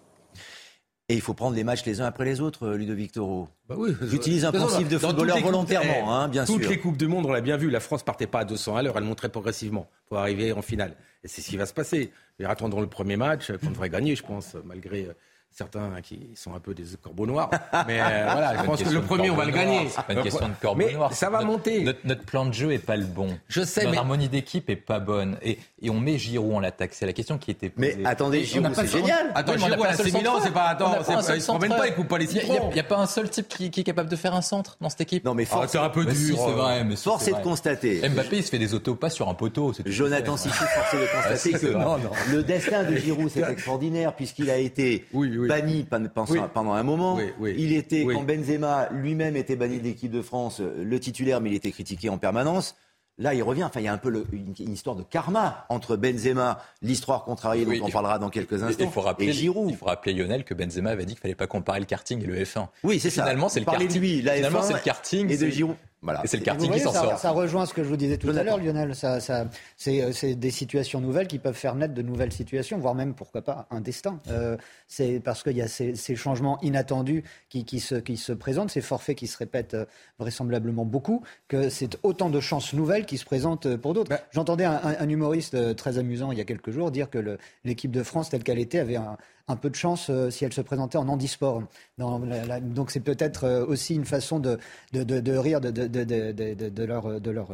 Speaker 1: Et il faut prendre les matchs les uns après les autres, Ludovic Toro.
Speaker 2: Bah oui,
Speaker 1: J'utilise un principe de footballeur volontairement, hein, bien
Speaker 2: toutes
Speaker 1: sûr.
Speaker 2: Toutes les Coupes du Monde, on l'a bien vu, la France partait pas à 200 à l'heure, elle monterait progressivement pour arriver en finale. Et c'est ce qui va se passer. Ils attendront le premier match, qu'on devrait gagner, je pense, malgré euh, certains qui sont un peu des corbeaux noirs. Mais euh, voilà, je pense que le premier, on va le gagner.
Speaker 3: C'est pas une question de corbeau noir.
Speaker 2: Ça va monter.
Speaker 3: Notre, plan de jeu est pas le bon.
Speaker 2: Je sais,
Speaker 3: notre
Speaker 2: mais...
Speaker 3: harmonie d'équipe est pas bonne. Et, et on met Giroud en l'attaque. C'est la question qui était posée.
Speaker 1: Mais attendez, Giroud, c'est génial.
Speaker 2: Attends, oui, Giroud, c'est Milan, c'est pas. Attends, ils se promènent pas, ils coupent pas les citrons.
Speaker 3: Il n'y a, pas un seul type qui, qui, est capable de faire un centre dans cette équipe.
Speaker 1: Non, mais
Speaker 2: force. Ah, c'est un peu dur.
Speaker 3: C'est vrai. Mais
Speaker 1: force est de constater.
Speaker 3: Mbappé, il se fait des autopas sur un poteau.
Speaker 1: Jonathan Sissi, force est de constater que le destin de Giroud, c'est extraordinaire puisqu'il a été banni pendant un moment.
Speaker 2: Oui, oui.
Speaker 1: Il était,
Speaker 2: Oui.
Speaker 1: quand Benzema lui-même était banni de l'équipe de France, euh, le titulaire, mais il était critiqué en permanence. Là, il revient. Enfin, il y a un peu le- une, une histoire de karma entre Benzema, l'histoire contrariée dont
Speaker 3: Oui,
Speaker 1: on parlera dans quelques instants,
Speaker 3: Il faut rappeler,
Speaker 1: et Giroud.
Speaker 3: il faut rappeler Lionel que Benzema avait dit qu'il fallait pas comparer le karting et le F1.
Speaker 1: Oui, c'est ça.
Speaker 3: Finalement, c'est le
Speaker 1: de
Speaker 3: karting.
Speaker 1: lui, la
Speaker 3: Finalement,
Speaker 1: F1
Speaker 3: c'est le karting
Speaker 1: et de Giroud. Voilà.
Speaker 3: Et c'est le
Speaker 7: Vous
Speaker 3: karting qui
Speaker 7: voyez,
Speaker 3: s'en
Speaker 7: ça,
Speaker 3: sort.
Speaker 7: ça rejoint ce que je vous disais tout à l'heure, Lionel. Ça, ça, c'est, euh, c'est des situations nouvelles qui peuvent faire naître de nouvelles situations, voire même, pourquoi pas, un destin. Euh, c'est parce qu'il y a ces, ces changements inattendus qui, qui, se, qui se présentent, ces forfaits qui se répètent euh, vraisemblablement beaucoup, que c'est autant de chances nouvelles qui se présentent pour d'autres. J'entendais un, un- un humoriste très amusant il y a quelques jours dire que l'équipe de France telle qu'elle était avait un, un peu de chance euh, si elle se présentait en handisport. Dans la- la- donc c'est peut-être euh, aussi une façon de, de, de, de rire de, leur, de, leur,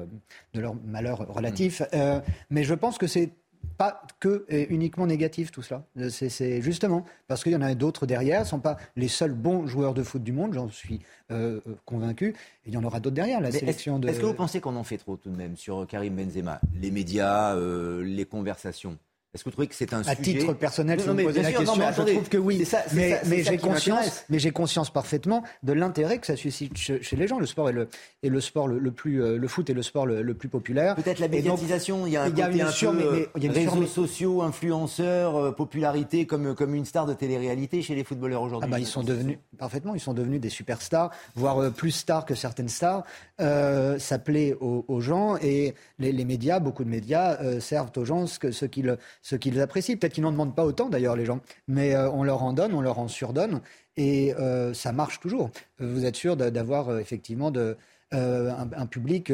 Speaker 7: de leur malheur relatif. Euh, mais je pense que c'est pas que et uniquement négatif tout cela. C'est- justement parce qu'il y en a d'autres derrière, ce ne sont pas les seuls bons joueurs de foot du monde, j'en suis euh, convaincu. Et il y en aura d'autres derrière. La
Speaker 1: Mais
Speaker 7: sélection
Speaker 1: Est-ce
Speaker 7: de.
Speaker 1: est-ce que vous pensez qu'on en fait trop tout de même sur Karim Benzema? Les médias, euh, les conversations Est-ce que vous trouvez que c'est un
Speaker 7: À
Speaker 1: sujet
Speaker 7: titre personnel,
Speaker 1: Non,
Speaker 7: si
Speaker 1: non,
Speaker 7: vous me posez la
Speaker 1: sûr, non,
Speaker 7: question,
Speaker 1: mais attendez,
Speaker 7: je trouve que oui.
Speaker 1: ça-
Speaker 7: mais j'ai conscience, mais j'ai conscience parfaitement de l'intérêt que ça suscite chez, les gens. Le sport est le, est le sport le, le plus, euh, le foot est le sport le, le plus populaire.
Speaker 1: Peut-être la
Speaker 7: donc,
Speaker 1: médiatisation, il y a un
Speaker 7: il y a
Speaker 1: côté
Speaker 7: une
Speaker 1: un
Speaker 7: sur-
Speaker 1: peu
Speaker 7: mais- mais
Speaker 1: euh,
Speaker 7: il y a
Speaker 1: réseaux sociaux, influenceurs, euh, popularité, comme, comme une star de télé-réalité chez les footballeurs aujourd'hui.
Speaker 7: Ah bah, ils sont devenus parfaitement, ils sont devenus des superstars, voire euh, plus stars que certaines stars. Euh, ça plaît aux, aux gens et les, les médias, beaucoup de médias euh, servent aux gens ce que- ce qu'ils ce qu'ils apprécient. Peut-être qu'ils n'en demandent pas autant d'ailleurs les gens, mais euh, on leur en donne, on leur en surdonne et euh, ça marche toujours. Vous êtes sûr d'avoir euh, effectivement de un, un public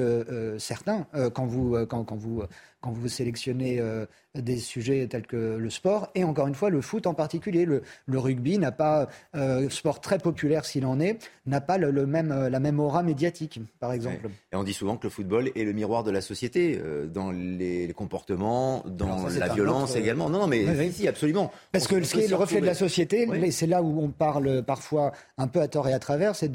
Speaker 7: certain quand vous quand, quand vous quand vous sélectionnez euh, des sujets tels que le sport et encore une fois le foot en particulier. Le, le rugby n'a pas euh, sport très populaire s'il en est, n'a pas le, le même euh, la même aura médiatique par exemple.
Speaker 1: Ouais. Et on dit souvent que le football est le miroir de la société, euh, dans les, les comportements, dans
Speaker 7: ça,
Speaker 1: la violence
Speaker 7: autre,
Speaker 1: également. Non, non, mais
Speaker 7: oui, oui.
Speaker 1: si, absolument.
Speaker 7: Parce
Speaker 1: On-
Speaker 7: que ce qui est le reflet de la société,
Speaker 1: Oui.
Speaker 7: c'est là où on parle parfois un peu à tort et à travers, c'est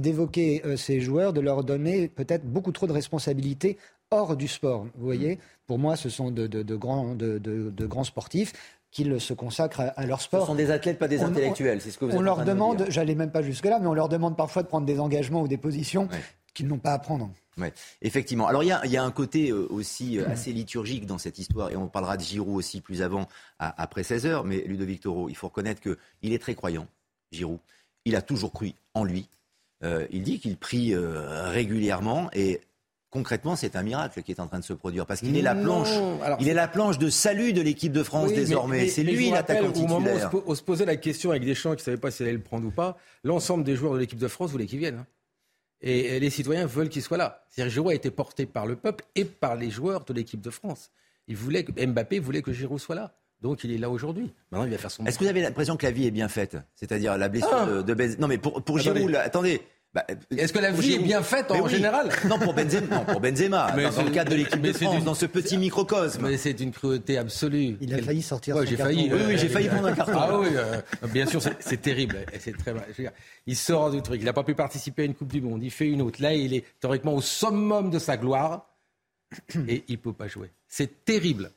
Speaker 7: d'évoquer ces joueurs, de leur donner peut-être beaucoup trop de responsabilités hors du sport. Vous voyez, pour moi, ce sont de, de- de grands de, grands sportifs qu'ils se consacrent à, à leur
Speaker 1: Ce
Speaker 7: sport.
Speaker 1: sont des athlètes, pas des
Speaker 7: On-
Speaker 1: intellectuels. C'est ce que vous
Speaker 7: on
Speaker 1: êtes en
Speaker 7: leur
Speaker 1: train de
Speaker 7: demande, j'allais même pas jusque là, mais on leur demande parfois de prendre des engagements ou des positions
Speaker 1: Ouais.
Speaker 7: qu'ils n'ont pas à prendre.
Speaker 1: Ouais, effectivement. Alors il y a, il y a un côté euh, aussi euh, assez liturgique dans cette histoire, et on parlera de Giroud aussi plus avant, à- après 16 heures. Mais Ludovic Toro, il faut reconnaître qu'il est très croyant, Giroud. Il a toujours cru en lui. Euh, il dit qu'il prie euh, régulièrement et concrètement, c'est un miracle qui est en train de se produire parce qu'il est la planche,
Speaker 2: alors-
Speaker 1: il est la planche de salut de l'équipe de France
Speaker 2: Oui,
Speaker 1: désormais.
Speaker 2: mais-
Speaker 1: C'est lui l'attaquant
Speaker 2: Au moment où on se, posait la question avec Deschamps qui ne savait pas s'il allait le prendre ou pas, l'ensemble des joueurs de l'équipe de France voulaient qu'il vienne. hein. Et, les citoyens veulent qu'il soit là. C'est-à-dire Giroud a été porté par le peuple et par les joueurs de l'équipe de France. Il voulait que, Mbappé voulait que Giroud soit là. Donc il est là aujourd'hui. Maintenant, il va faire son.
Speaker 1: Est-ce que vous avez l'impression que la vie est bien faite? C'est-à-dire la blessure
Speaker 2: Ah.
Speaker 1: de, de Benz- Non, mais pour, pour
Speaker 2: Attendez.
Speaker 1: Giroud, là, attendez. Bah,
Speaker 2: Est-ce que la vie est bien faite en
Speaker 1: oui.
Speaker 2: général?
Speaker 1: Non, pour Benzema, non, pour Benzema
Speaker 2: Mais
Speaker 1: dans, dans le cadre de l'équipe de France, dans ce petit microcosme.
Speaker 2: Mais c'est une cruauté absolue.
Speaker 7: Il a
Speaker 2: Quel-
Speaker 7: failli sortir
Speaker 2: Ouais,
Speaker 7: son
Speaker 2: j'ai
Speaker 7: carton.
Speaker 2: failli.
Speaker 7: Oui,
Speaker 1: oui, j'ai failli prendre un carton.
Speaker 2: Ah oui, euh, bien sûr, c'est- terrible. Et C'est très mal. Je veux dire, il sort du truc. Il n'a pas pu participer à une Coupe du Monde. Il fait une autre. Là, il est théoriquement au summum de sa gloire et il ne peut pas jouer. C'est terrible.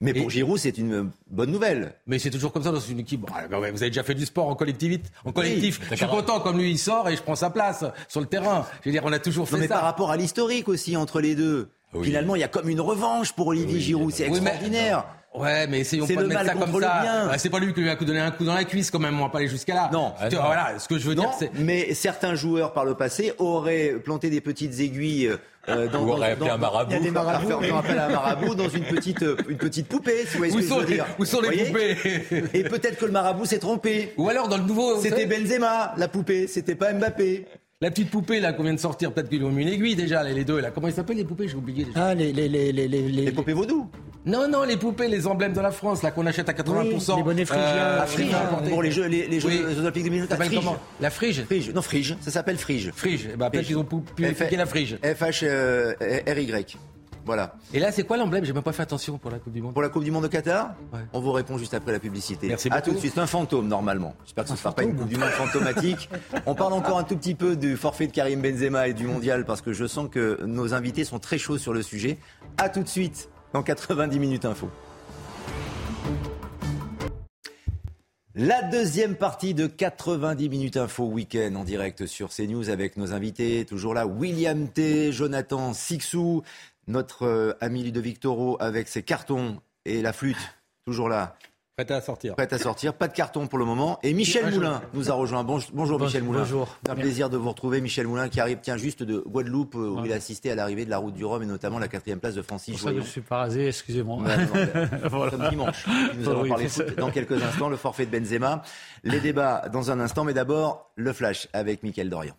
Speaker 1: Mais pour Giroud, c'est une bonne nouvelle.
Speaker 2: Mais c'est toujours comme ça dans une équipe. Bon, vous avez déjà fait du sport en collectivité, en collectif. je suis content comme lui il sort et je prends sa place sur le terrain. Je veux dire, on a toujours fait
Speaker 1: mais
Speaker 2: ça.
Speaker 1: par rapport à l'historique aussi entre les deux. Finalement, il y a comme une revanche pour Olivier Giroud. C'est extraordinaire.
Speaker 2: Ouais, mais essayons pas de mettre ça comme ça. c'est pas lui qui lui a donné un coup dans la cuisse quand même, on va pas aller jusqu'à là.
Speaker 1: Non.
Speaker 2: Voilà, ce que je veux dire, c'est.
Speaker 1: Mais certains joueurs par le passé auraient planté des petites aiguilles.
Speaker 3: Euh, dans, Ou aurait appelé un marabout.
Speaker 1: Il y a des marabouts. On appelle un marabout dans une petite, euh, une petite poupée, si vous voyez ce que je veux dire.
Speaker 2: Où sont les poupées
Speaker 1: Et peut-être que le marabout s'est trompé.
Speaker 2: Ou alors dans le nouveau.
Speaker 1: C'était Benzema, la poupée, c'était pas Mbappé.
Speaker 2: La petite poupée là qu'on vient de sortir, peut-être qu'ils lui ont mis une aiguille déjà, les deux là. Comment ils s'appellent les poupées? J'ai oublié déjà.
Speaker 7: Ah, les, les, les, les, les,
Speaker 1: les poupées vaudou
Speaker 2: Non, non, les poupées, les emblèmes de la France là qu'on achète à 80%.
Speaker 7: les bonnets phrygiens.
Speaker 1: Euh, Frige, pour les Jeux, les, les jeux Olympiques 2024.
Speaker 2: Frige. comment La frige
Speaker 1: Frige, non frige, ça s'appelle frige.
Speaker 2: Frige, eh ben, peut-être qu'ils ont pu piquer la frige.
Speaker 1: F-H-R-Y. Voilà.
Speaker 2: Et là, c'est quoi l'emblème? J'ai même pas fait attention pour la Coupe du Monde.
Speaker 1: Pour la Coupe du Monde au Qatar?
Speaker 2: Ouais.
Speaker 1: On vous répond juste après la publicité.
Speaker 2: Merci
Speaker 1: À tout de suite. C'est un fantôme, normalement. J'espère que ce ne sera pas une Coupe du Monde fantomatique. On parle encore un tout petit peu du forfait de Karim Benzema et du mondial parce que je sens que nos invités sont très chauds sur le sujet. À tout de suite dans 90 minutes info. La deuxième partie de 90 minutes info week-end en direct sur CNews avec nos invités. Toujours là, William T, Jonathan Sixou, notre euh, ami Ludovic Toro avec ses cartons et la flûte. Toujours là.
Speaker 2: Prête à sortir.
Speaker 1: Prête à sortir. Pas de carton pour le moment. Et Michel Moulin nous a rejoint. Bonjour, bonjour Michel Moulin.
Speaker 7: Bonjour.
Speaker 1: C'est un plaisir de vous retrouver. Michel Moulin qui arrive, tiens, juste de Guadeloupe, où il a assisté à l'arrivée de la route du Rhum et notamment la quatrième place de Francis
Speaker 13: Joyon. je suis parasé, excusez-moi.
Speaker 1: voilà. Comme dimanche. Nous allons parler foot dans quelques instants. Le forfait de Benzema. Les débats dans un instant. Mais d'abord, le flash avec Mickaël Dorian.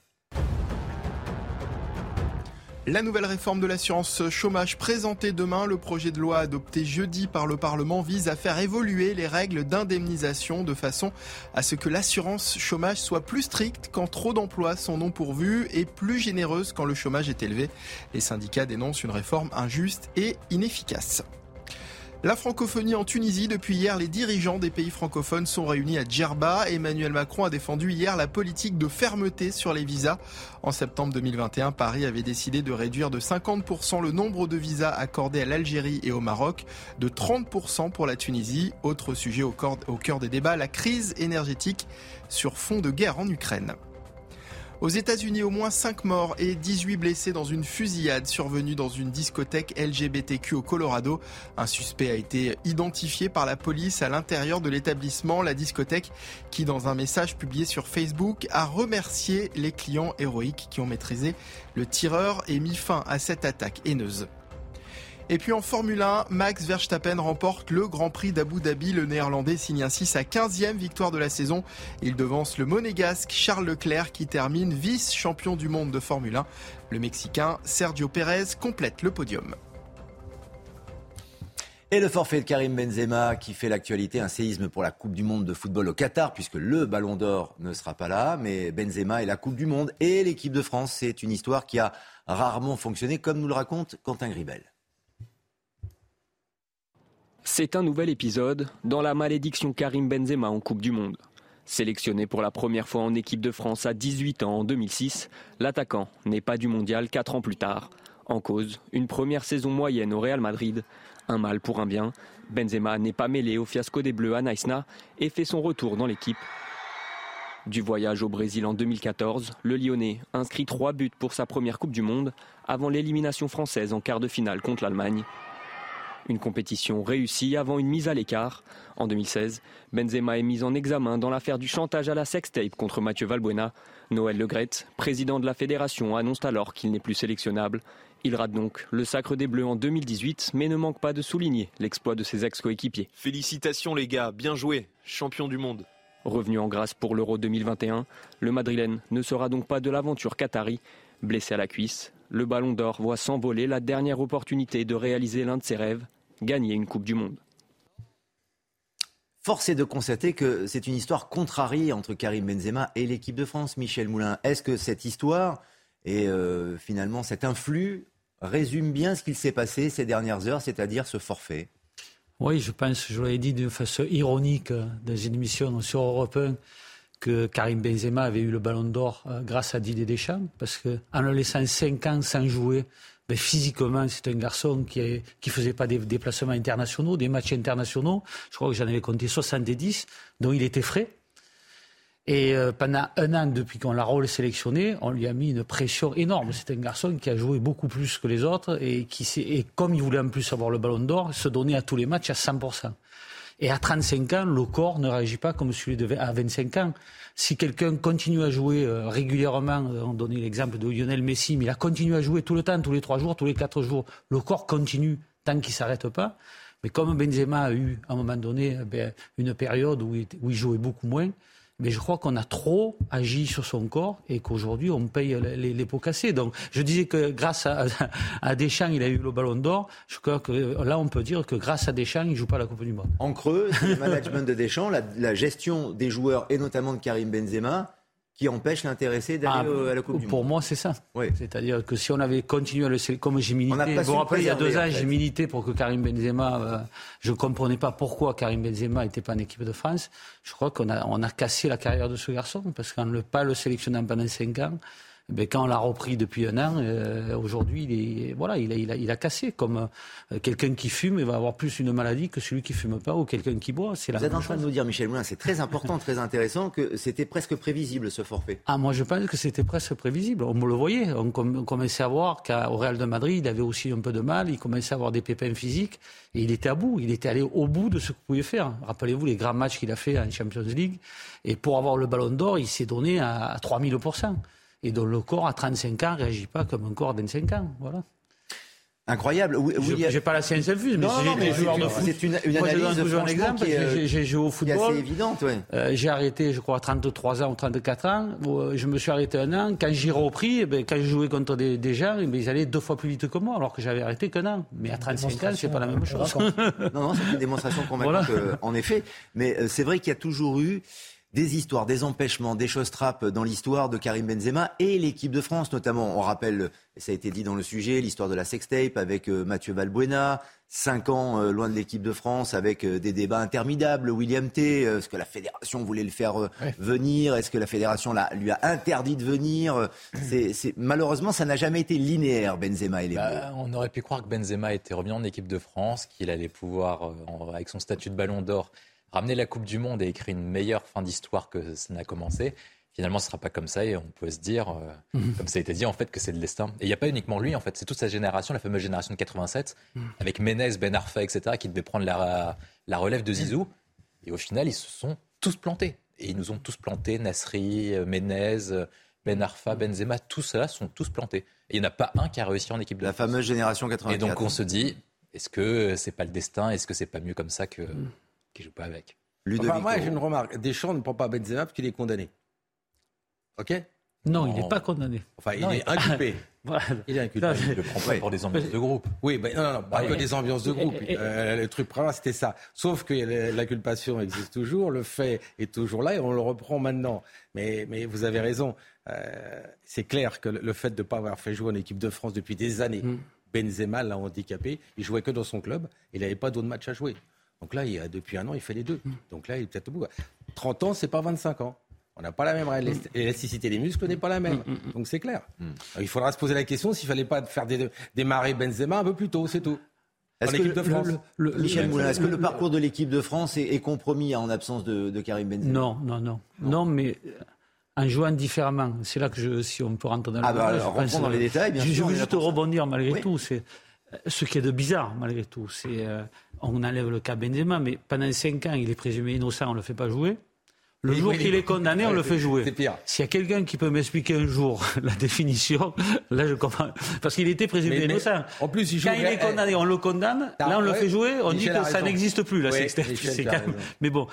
Speaker 4: La nouvelle réforme de l'assurance chômage présentée demain, le projet de loi adopté jeudi par le Parlement vise à faire évoluer les règles d'indemnisation de façon à ce que l'assurance chômage soit plus stricte quand trop d'emplois sont non pourvus et plus généreuse quand le chômage est élevé. Les syndicats dénoncent une réforme injuste et inefficace. La francophonie en Tunisie, depuis hier, les dirigeants des pays francophones sont réunis à Djerba. Emmanuel Macron a défendu hier la politique de fermeté sur les visas. En septembre 2021, Paris avait décidé de réduire de 50% le nombre de visas accordés à l'Algérie et au Maroc, de 30% pour la Tunisie. Autre sujet au cœur des débats, la crise énergétique sur fond de guerre en Ukraine. Aux États-Unis, au moins 5 morts et 18 blessés dans une fusillade survenue dans une discothèque LGBTQ au Colorado. Un suspect a été identifié par la police à l'intérieur de l'établissement, la discothèque, qui dans un message publié sur Facebook a remercié les clients héroïques qui ont maîtrisé le tireur et mis fin à cette attaque haineuse. Et puis en Formule 1, Max Verstappen remporte le Grand Prix d'Abu Dhabi. Le néerlandais signe ainsi sa 15e victoire de la saison. Il devance le monégasque Charles Leclerc qui termine vice-champion du monde de Formule 1. Le Mexicain Sergio Pérez complète le podium.
Speaker 1: Et le forfait de Karim Benzema qui fait l'actualité, un séisme pour la Coupe du Monde de football au Qatar, puisque le Ballon d'Or ne sera pas là, mais Benzema et la Coupe du Monde et l'équipe de France, c'est une histoire qui a rarement fonctionné, comme nous le raconte Quentin Gribel.
Speaker 14: C'est un nouvel épisode dans la malédiction Karim Benzema en Coupe du Monde. Sélectionné pour la première fois en équipe de France à 18 ans en 2006, l'attaquant n'est pas du mondial 4 ans plus tard. En cause, une première saison moyenne au Real Madrid. Un mal pour un bien. Benzema n'est pas mêlé au fiasco des Bleus à Naïsna et fait son retour dans l'équipe. Du voyage au Brésil en 2014, le Lyonnais inscrit trois buts pour sa première Coupe du Monde avant l'élimination française en quart de finale contre l'Allemagne. Une compétition réussie avant une mise à l'écart. En 2016, Benzema est mis en examen dans l'affaire du chantage à la sextape contre Mathieu Valbuena. Noël Legrette, président de la fédération, annonce alors qu'il n'est plus sélectionnable. Il rate donc le sacre des Bleus en 2018, mais ne manque pas de souligner l'exploit de ses ex-coéquipiers.
Speaker 15: Félicitations les gars, bien joué, champion du monde.
Speaker 14: Revenu en grâce pour l'Euro 2021, le Madrilène ne sera donc pas de l'aventure qatari. Blessé à la cuisse, le Ballon d'Or voit s'envoler la dernière opportunité de réaliser l'un de ses rêves, gagner une Coupe du Monde.
Speaker 1: Force est de constater que c'est une histoire contrariée entre Karim Benzema et l'équipe de France, Michel Moulin. Est-ce que cette histoire et euh, finalement cet influx résume bien ce qu'il s'est passé ces dernières heures, c'est-à-dire ce forfait?
Speaker 13: Oui, je pense, je l'avais dit d'une façon ironique dans une émission sur Europe 1 que Karim Benzema avait eu le ballon d'or euh, grâce à Didier Deschamps, parce qu'en le laissant 5 ans sans jouer, ben, physiquement, c'est un garçon qui ne faisait pas des déplacements internationaux, des matchs internationaux. Je crois que j'en avais compté 70, dont il était frais. Et euh, pendant un an, depuis qu'on l'a sélectionné, on lui a mis une pression énorme. C'est un garçon qui a joué beaucoup plus que les autres et qui et comme il voulait en plus avoir le ballon d'or, se donnait à tous les matchs à 100%. Et à 35 ans, le corps ne réagit pas comme celui de à 25 ans. Si quelqu'un continue à jouer euh, régulièrement, euh, on donnait l'exemple de Lionel Messi, mais il a continué à jouer tout le temps, tous les trois jours, tous les quatre jours, le corps continue tant qu'il ne s'arrête pas. Mais comme Benzema a eu, à un moment donné, eh ben, une période où il jouait beaucoup moins, mais je crois qu'on a trop agi sur son corps et qu'aujourd'hui on paye les, pots cassés. Donc je disais que grâce à, Deschamps, il a eu le ballon d'or. Je crois que là on peut dire que grâce à Deschamps, il ne joue pas la Coupe du Monde.
Speaker 1: En creux, le management de Deschamps, la gestion des joueurs et notamment de Karim Benzema qui empêche l'intéressé d'aller ah, à la Coupe du
Speaker 13: Monde. Pour moi, c'est ça. C'est-à-dire que si on avait continué à le comme j'ai milité, vous vous rappelez, il y a deux ans, j'ai milité pour que Karim Benzema, euh, je ne comprenais pas pourquoi Karim Benzema n'était pas en équipe de France. Je crois qu'on a, on a cassé la carrière de ce garçon, parce qu'en ne pas le sélectionnant pendant cinq ans, ben, quand on l'a repris depuis un an, euh, aujourd'hui, il, est, voilà, il, a, il, a, il a cassé. Comme euh, quelqu'un qui fume, il va avoir plus une maladie que celui qui fume pas ou quelqu'un qui boit.
Speaker 1: C'est Vous êtes en train de nous dire, Michel Moulin, c'est très important, très intéressant, que c'était presque prévisible ce forfait.
Speaker 13: Ah, moi je pense que c'était presque prévisible. On me le voyait. On, commençait à voir qu'au Real de Madrid, il avait aussi un peu de mal. Il commençait à avoir des pépins physiques. Et il était à bout. Il était allé au bout de ce qu'il pouvait faire. Rappelez-vous les grands matchs qu'il a fait en Champions League. Et pour avoir le ballon d'or, il s'est donné à, à 3000% et dont le corps à 35 ans ne réagit pas comme un corps à 25 ans. Voilà.
Speaker 1: Incroyable. Oui,
Speaker 13: je n'ai pas la science infuse, mais
Speaker 1: j'ai joueur de foot. C'est une, une Moi, analyse
Speaker 13: je un exemple. J'ai joué au football.
Speaker 1: C'est évidente, ouais.
Speaker 13: euh, j'ai arrêté, je crois, à 33 ans ou 34 ans. Euh, je me suis arrêté un an. Quand j'ai repris, eh ben, quand je jouais contre des, des gens, eh ben, ils allaient deux fois plus vite que moi, alors que j'avais arrêté qu'un an. Mais à 35 ans, c'est pas la même chose.
Speaker 1: non, non, c'est une démonstration convaincante, voilà. en effet. Mais euh, c'est vrai qu'il y a toujours eu des histoires, des empêchements, des choses trappes dans l'histoire de Karim Benzema et l'équipe de France notamment. On rappelle, ça a été dit dans le sujet, l'histoire de la sextape avec euh, Mathieu Valbuena, cinq ans euh, loin de l'équipe de France avec euh, des débats interminables. William T, est-ce que la fédération voulait le faire venir? Est-ce que la fédération lui a interdit de venir? C'est, Malheureusement, ça n'a jamais été linéaire, Benzema et les bah,
Speaker 3: On aurait pu croire que Benzema était revenu en équipe de France, qu'il allait pouvoir, avec son statut de ballon d'or, ramener la Coupe du Monde et écrire une meilleure fin d'histoire que ça n'a commencé. Finalement, ce ne sera pas comme ça et on peut se dire, euh, mhm. comme ça a été dit, en fait, que c'est le destin. Et il n'y a pas uniquement lui, en fait, c'est toute sa génération, la fameuse génération de 87, mhm. avec Ménez, Ben Arfa, etc., qui devait prendre la, la relève de Zizou. Et au final, ils se sont tous plantés. Et ils nous ont tous plantés, Nasri, euh, Ménez, Ben Arfa, Benzema, tous ceux-là sont tous plantés. Et il n'y en a pas un qui a réussi en équipe de
Speaker 1: La fameuse génération 87.
Speaker 3: Et donc on se dit, est-ce que c'est pas le destin? Est-ce que c'est pas mieux comme ça que mhm. Qui joue pas avec.
Speaker 2: Enfin, moi, j'ai une remarque. Deschamps ne prend pas Benzema parce qu'il est condamné. OK?
Speaker 13: Non, il n'est pas condamné.
Speaker 2: Enfin, il est inculpé. Il est inculpé.
Speaker 3: il ne le prend pas pour des ambiances de groupe.
Speaker 2: Oui, ben, non, non, pas que des ambiances de groupe. Euh, le truc premier, c'était ça. Sauf que l'inculpation existe toujours, le fait est toujours là et on le reprend maintenant. Mais, mais vous avez raison. Euh, c'est clair que le fait de ne pas avoir fait jouer en équipe de France depuis des années, mm. Benzema l'a handicapé. Il jouait que dans son club. Il n'avait pas d'autres matchs à jouer. Donc là, il a, depuis un an, il fait les deux. Hmm. Donc là, il est peut-être au bout. 30 ans, c'est pas 25 ans. On n'a pas la même l'élasticité des muscles n'est pas la même. Hmm, hmm, Donc c'est clair. il faudra se poser la question s'il fallait pas faire démarrer Benzema un peu plus tôt, c'est tout.
Speaker 1: Est-ce que, de France. Michel Moulin, est-ce que le parcours de l'équipe de France est, compromis en absence de, Karim Benzema?
Speaker 13: Non, non, non, non. mais euh, en jouant différemment. C'est là que je, si on peut rentrer dans,
Speaker 1: ah bah dans les détails. Bien
Speaker 13: je,
Speaker 1: je
Speaker 13: veux juste rebondir malgré tout. C'est ce qui est de bizarre, malgré tout, c'est euh, on enlève le cas Benzema, mais pendant 5 ans, il est présumé innocent, on ne le fait pas jouer. Le jour qu'il est condamné, on le fait jouer. S'il y a quelqu'un qui peut m'expliquer un jour la définition, là je comprends. Parce qu'il était présumé innocent.
Speaker 2: En plus, il
Speaker 13: Quand il est condamné, on le condamne. Là, on le fait jouer. On dit que ça n'existe plus. Là, c'est Mais bon,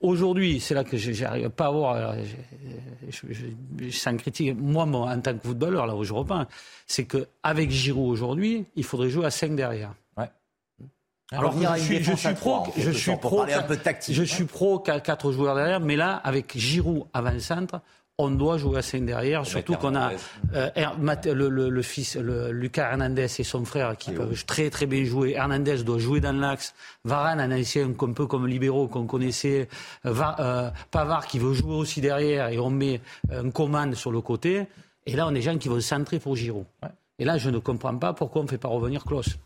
Speaker 13: aujourd'hui, c'est là que j'arrive pas à voir. Je, je, sans critique, moi, en tant que footballeur, là où je reprends, c'est qu'avec Giroud aujourd'hui, il faudrait jouer à 5 derrière. Alors je suis, je suis pro, je suis pro, un peu tactique, je suis pro quatre joueurs derrière, mais là avec Giroud avant-centre, on doit jouer à 5 derrière, surtout qu'on a euh, le, le, le, fils, le, Lucas Hernandez et son frère qui peuvent très très bien jouer. Hernandez doit jouer dans l'axe. Varane, un ancien un peu comme libéraux qu'on connaissait. Va, euh, Pavard qui veut jouer aussi derrière et on met un commande sur le côté. Et là, on est gens qui vont centrer pour Giroud. Et là, je ne comprends pas pourquoi on ne fait pas revenir Klaus.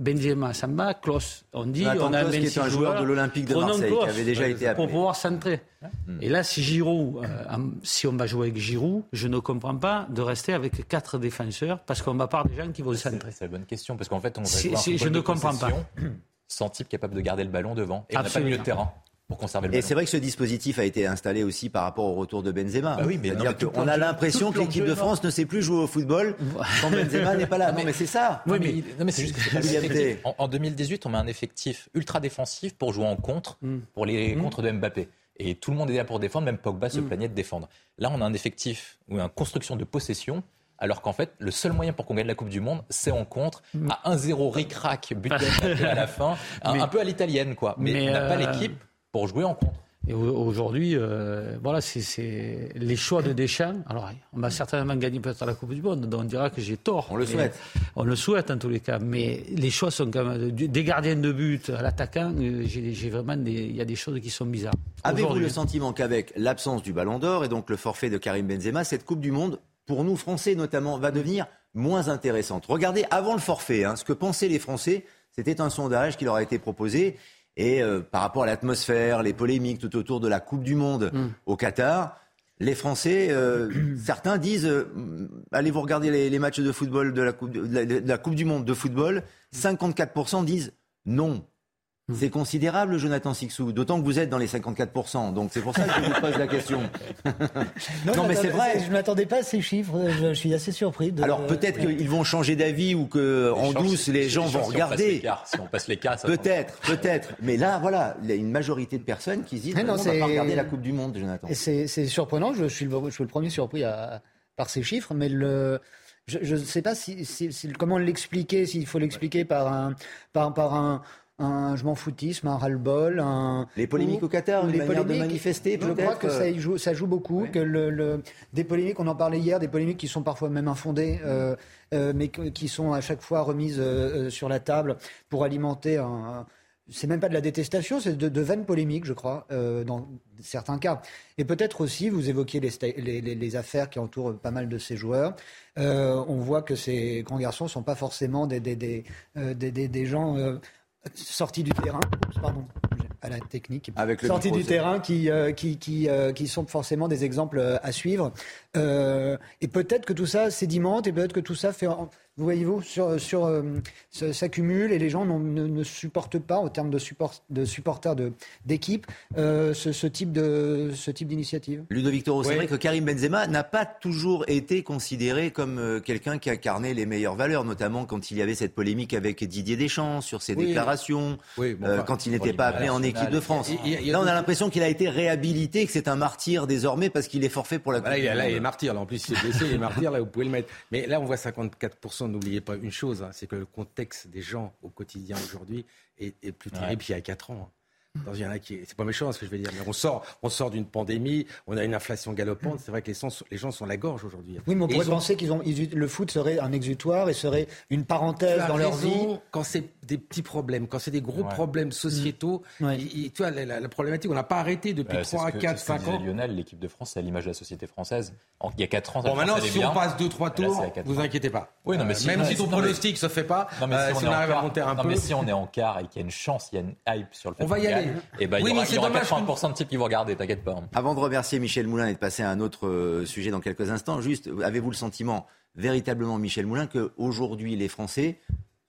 Speaker 13: Benzema, Samba, Klaus. On dit,
Speaker 1: Nathan
Speaker 13: on a
Speaker 1: Klaus, qui est un joueur de l'Olympique de Marseille, qui avait déjà été
Speaker 13: Pour
Speaker 1: appelé.
Speaker 13: pouvoir centrer. Et là, si Giroud, euh, si on va jouer avec Giroud, je ne comprends pas de rester avec quatre défenseurs parce qu'on va part des gens qui vont centrer.
Speaker 3: C'est la bonne question, parce qu'en fait, on va football
Speaker 13: je ne
Speaker 3: de
Speaker 13: comprends pas.
Speaker 3: Sans type capable de garder le ballon devant. Et on n'a pas de
Speaker 13: Absolument.
Speaker 3: milieu de terrain pour conserver le
Speaker 1: Et
Speaker 3: ballon.
Speaker 1: c'est vrai que ce dispositif a été installé aussi par rapport au retour de Benzema.
Speaker 3: Bah oui, mais non, mais tout plan
Speaker 1: a l'impression que
Speaker 3: de
Speaker 1: l'équipe de
Speaker 3: non.
Speaker 1: France ne sait plus jouer au football quand Benzema n'est pas là. Non, mais c'est ça.
Speaker 3: Oui, mais, non, mais c'est juste que. En, en 2018, on met un effectif ultra défensif pour jouer en contre, pour les contres de Mbappé. Et tout le monde est là pour défendre, même Pogba se plaignait de défendre. Là, on a un effectif ou une construction de possession, alors qu'en fait, le seul moyen pour qu'on gagne la Coupe du Monde, c'est en contre, à 1-0 ric-rac, but à la fin, un,
Speaker 13: Mais-
Speaker 3: un peu à l'italienne, quoi. Mais,
Speaker 13: Mais,
Speaker 3: on n'a pas
Speaker 13: euh,
Speaker 3: l'équipe pour jouer en contre.
Speaker 13: Et au- aujourd'hui, euh, voilà, c'est- les choix de Deschamps. Alors, on va certainement gagner peut-être la Coupe du Monde, donc on dira que j'ai tort.
Speaker 1: On le souhaite.
Speaker 13: On le souhaite en tous les cas. Mais les choix sont quand même des gardiens de but à l'attaquant. euh, J'ai vraiment des, il y a des choses qui sont bizarres.
Speaker 1: Avez-vous le sentiment qu'avec l'absence du Ballon d'Or et donc le forfait de Karim Benzema, cette Coupe du Monde, pour nous Français notamment, va devenir moins intéressante? Regardez avant le forfait, hein, ce que pensaient les Français, c'était un sondage qui leur a été proposé. Et euh, par rapport à l'atmosphère, les polémiques tout autour de la Coupe du Monde au Qatar, les Français, euh, certains disent euh, allez vous regarder les, les matchs de football de la, coupe, de la- de la Coupe du Monde de football, 54% disent non. C'est considérable, Jonathan Sixou, d'autant que vous êtes dans les 54%. Donc c'est pour ça que je vous pose la question. Non, mais c'est vrai.
Speaker 7: Je ne m'attendais pas à ces chiffres. Je, je suis assez surpris. De...
Speaker 1: Alors peut-être qu'ils vont changer d'avis ou que en
Speaker 3: chances,
Speaker 1: douce les
Speaker 3: les
Speaker 1: gens vont
Speaker 3: si on passe
Speaker 1: regarder.
Speaker 3: Si on passe l'écart, ça
Speaker 1: Peut-être, peut-être. Mais là, voilà, il y a une majorité de personnes qui se disent
Speaker 7: Mais non,
Speaker 1: non, on va
Speaker 7: c'est-
Speaker 1: pas regarder la Coupe du Monde, Jonathan.
Speaker 7: C'est c'est surprenant, je suis, le, je suis le premier surpris à- par ces chiffres, mais le, je ne sais pas si, si- si- comment l'expliquer, s'il faut l'expliquer par un, par, par un, un je m'en foutisme, un ras-le-bol, un...
Speaker 1: Les polémiques au Qatar,
Speaker 7: les
Speaker 1: manière de
Speaker 7: polémiques,
Speaker 1: manifester,
Speaker 7: Je crois que
Speaker 1: euh,
Speaker 7: ça, y joue, ça joue beaucoup, que le, le- des polémiques, on en parlait hier, des polémiques qui sont parfois même infondées, euh, euh, mais qui sont à chaque fois remises euh, euh, sur la table pour alimenter un... c'est même pas de la détestation, c'est de, de vaines polémiques, je crois, euh, dans certains cas. Et peut-être aussi, vous évoquiez les, les, affaires qui entourent pas mal de ces joueurs. Euh, on voit que ces grands garçons ne sont pas forcément des, des, des, euh, des, des- des gens euh, sortis du terrain. Oups, pardon, à la technique.
Speaker 1: Avec le
Speaker 7: sortis du terrain qui, euh, qui, qui, euh, qui sont forcément des exemples euh, à suivre. Euh, et peut-être que tout ça sédimente et peut-être que tout ça fait, vous voyez-vous, sur, sur, euh, ça- s'accumule et les gens ne, ne supportent pas, en termes de, support, de supporters de- d'équipe, euh, ce, ce type de ce type d'initiative.
Speaker 1: Ludovic Toro, c'est
Speaker 7: Oui.
Speaker 1: vrai que Karim Benzema n'a pas toujours été considéré comme euh, quelqu'un qui incarnait les meilleures valeurs, notamment quand il y avait cette polémique avec Didier Deschamps sur ses
Speaker 2: Oui.
Speaker 1: déclaration,
Speaker 2: Oui, bon,
Speaker 1: euh,
Speaker 2: enfin,
Speaker 1: quand il n'était pas appelé en équipe de France.
Speaker 2: il y a- il y a
Speaker 1: Là, on a l'impression qu'il a été réhabilité, que c'est un martyr désormais parce qu'il est forfait pour la
Speaker 2: Bah
Speaker 1: Coupe
Speaker 2: là, il, là, il est martyr. Là. En plus, il est blessé, il est martyr. Là, vous pouvez le mettre. Mais là, on voit 54%. N'oubliez pas une chose, hein, c'est que le contexte des gens au quotidien aujourd'hui est, est plus terrible qu'il y a 4 ans. Dans- il y en a qui, c'est pas méchant ce que je vais dire, mais on sort, on sort d'une pandémie, on a une inflation galopante. C'est vrai que les, sens- les gens sont à la gorge aujourd'hui.
Speaker 7: Oui, mais on pourrait
Speaker 2: ils ont-
Speaker 7: penser qu'ils ont, ils- le foot serait un exutoire et serait une parenthèse dans leur vie.
Speaker 2: Quand c'est des petits problèmes, quand c'est des gros
Speaker 3: Ouais.
Speaker 2: problèmes sociétaux, il- il- tu vois, la, la- la problématique, on n'a pas arrêté depuis
Speaker 3: Bah, c'est
Speaker 2: 3,
Speaker 3: ce que-
Speaker 2: 4,
Speaker 3: c'est ce que
Speaker 2: 5
Speaker 3: disait
Speaker 2: ans.
Speaker 3: Lionel, l'équipe de France, c'est à l'image de la société française. En- il y a 4 ans, ça
Speaker 2: Bon, maintenant, si
Speaker 3: bien.
Speaker 2: on passe 2-3
Speaker 3: Mais là,
Speaker 2: tours,
Speaker 3: c'est à quatre
Speaker 2: vous
Speaker 3: ans.
Speaker 2: inquiétez pas.
Speaker 3: Oui, non, mais
Speaker 2: Euh,
Speaker 3: si,
Speaker 2: même
Speaker 3: non,
Speaker 2: si ton pronostic se fait pas, euh,
Speaker 3: si, on
Speaker 2: arrive à
Speaker 3: quart-
Speaker 2: monter un
Speaker 3: non,
Speaker 2: peu.
Speaker 3: mais si on est en quart et qu'il y a une chance, il y a une hype sur le fait
Speaker 2: On va y aller.
Speaker 3: Et ben,
Speaker 2: Oui,
Speaker 3: il y aura,
Speaker 2: mais
Speaker 3: il y
Speaker 2: c'est
Speaker 3: aura
Speaker 2: dommage
Speaker 3: 80% de types qui vont regarder, t'inquiète pas.
Speaker 1: Avant de remercier Michel Moulin et de passer à un autre euh, sujet dans quelques instants, juste, avez-vous le sentiment, véritablement, Michel Moulin, qu'aujourd'hui, les Français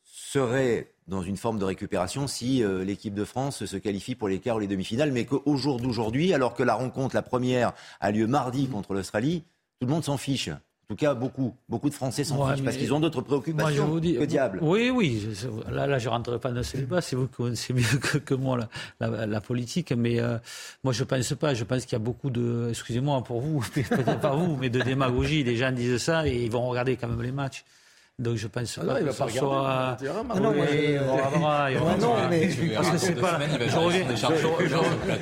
Speaker 1: seraient dans une forme de récupération si euh, l'équipe de France se qualifie pour les quarts ou les demi-finales, mais qu'au jour d'aujourd'hui, alors que la rencontre, la première, a lieu mardi contre l'Australie, tout le monde s'en fiche? En tout cas, beaucoup, beaucoup de Français s'en
Speaker 13: Ouais,
Speaker 1: fichent parce qu'ils ont d'autres
Speaker 13: Moi,
Speaker 1: préoccupations.
Speaker 13: vous dis,
Speaker 1: que diable.
Speaker 13: Oui, oui. là, là, je rentrerai pas dans ce débat. C'est vous qui connaissez mieux que, que moi la, la- la politique. Mais euh, moi, je pense pas. Je pense qu'il y a beaucoup de, excusez-moi pour vous, peut-être pas vous, mais de démagogie. Les gens disent ça et ils vont regarder quand même les matchs. Donc je pense
Speaker 2: Ah
Speaker 13: pas
Speaker 2: non,
Speaker 13: que ça soit.
Speaker 7: Ah non, mais-
Speaker 13: parce que c'est
Speaker 3: Deux
Speaker 13: pas. Je reviens.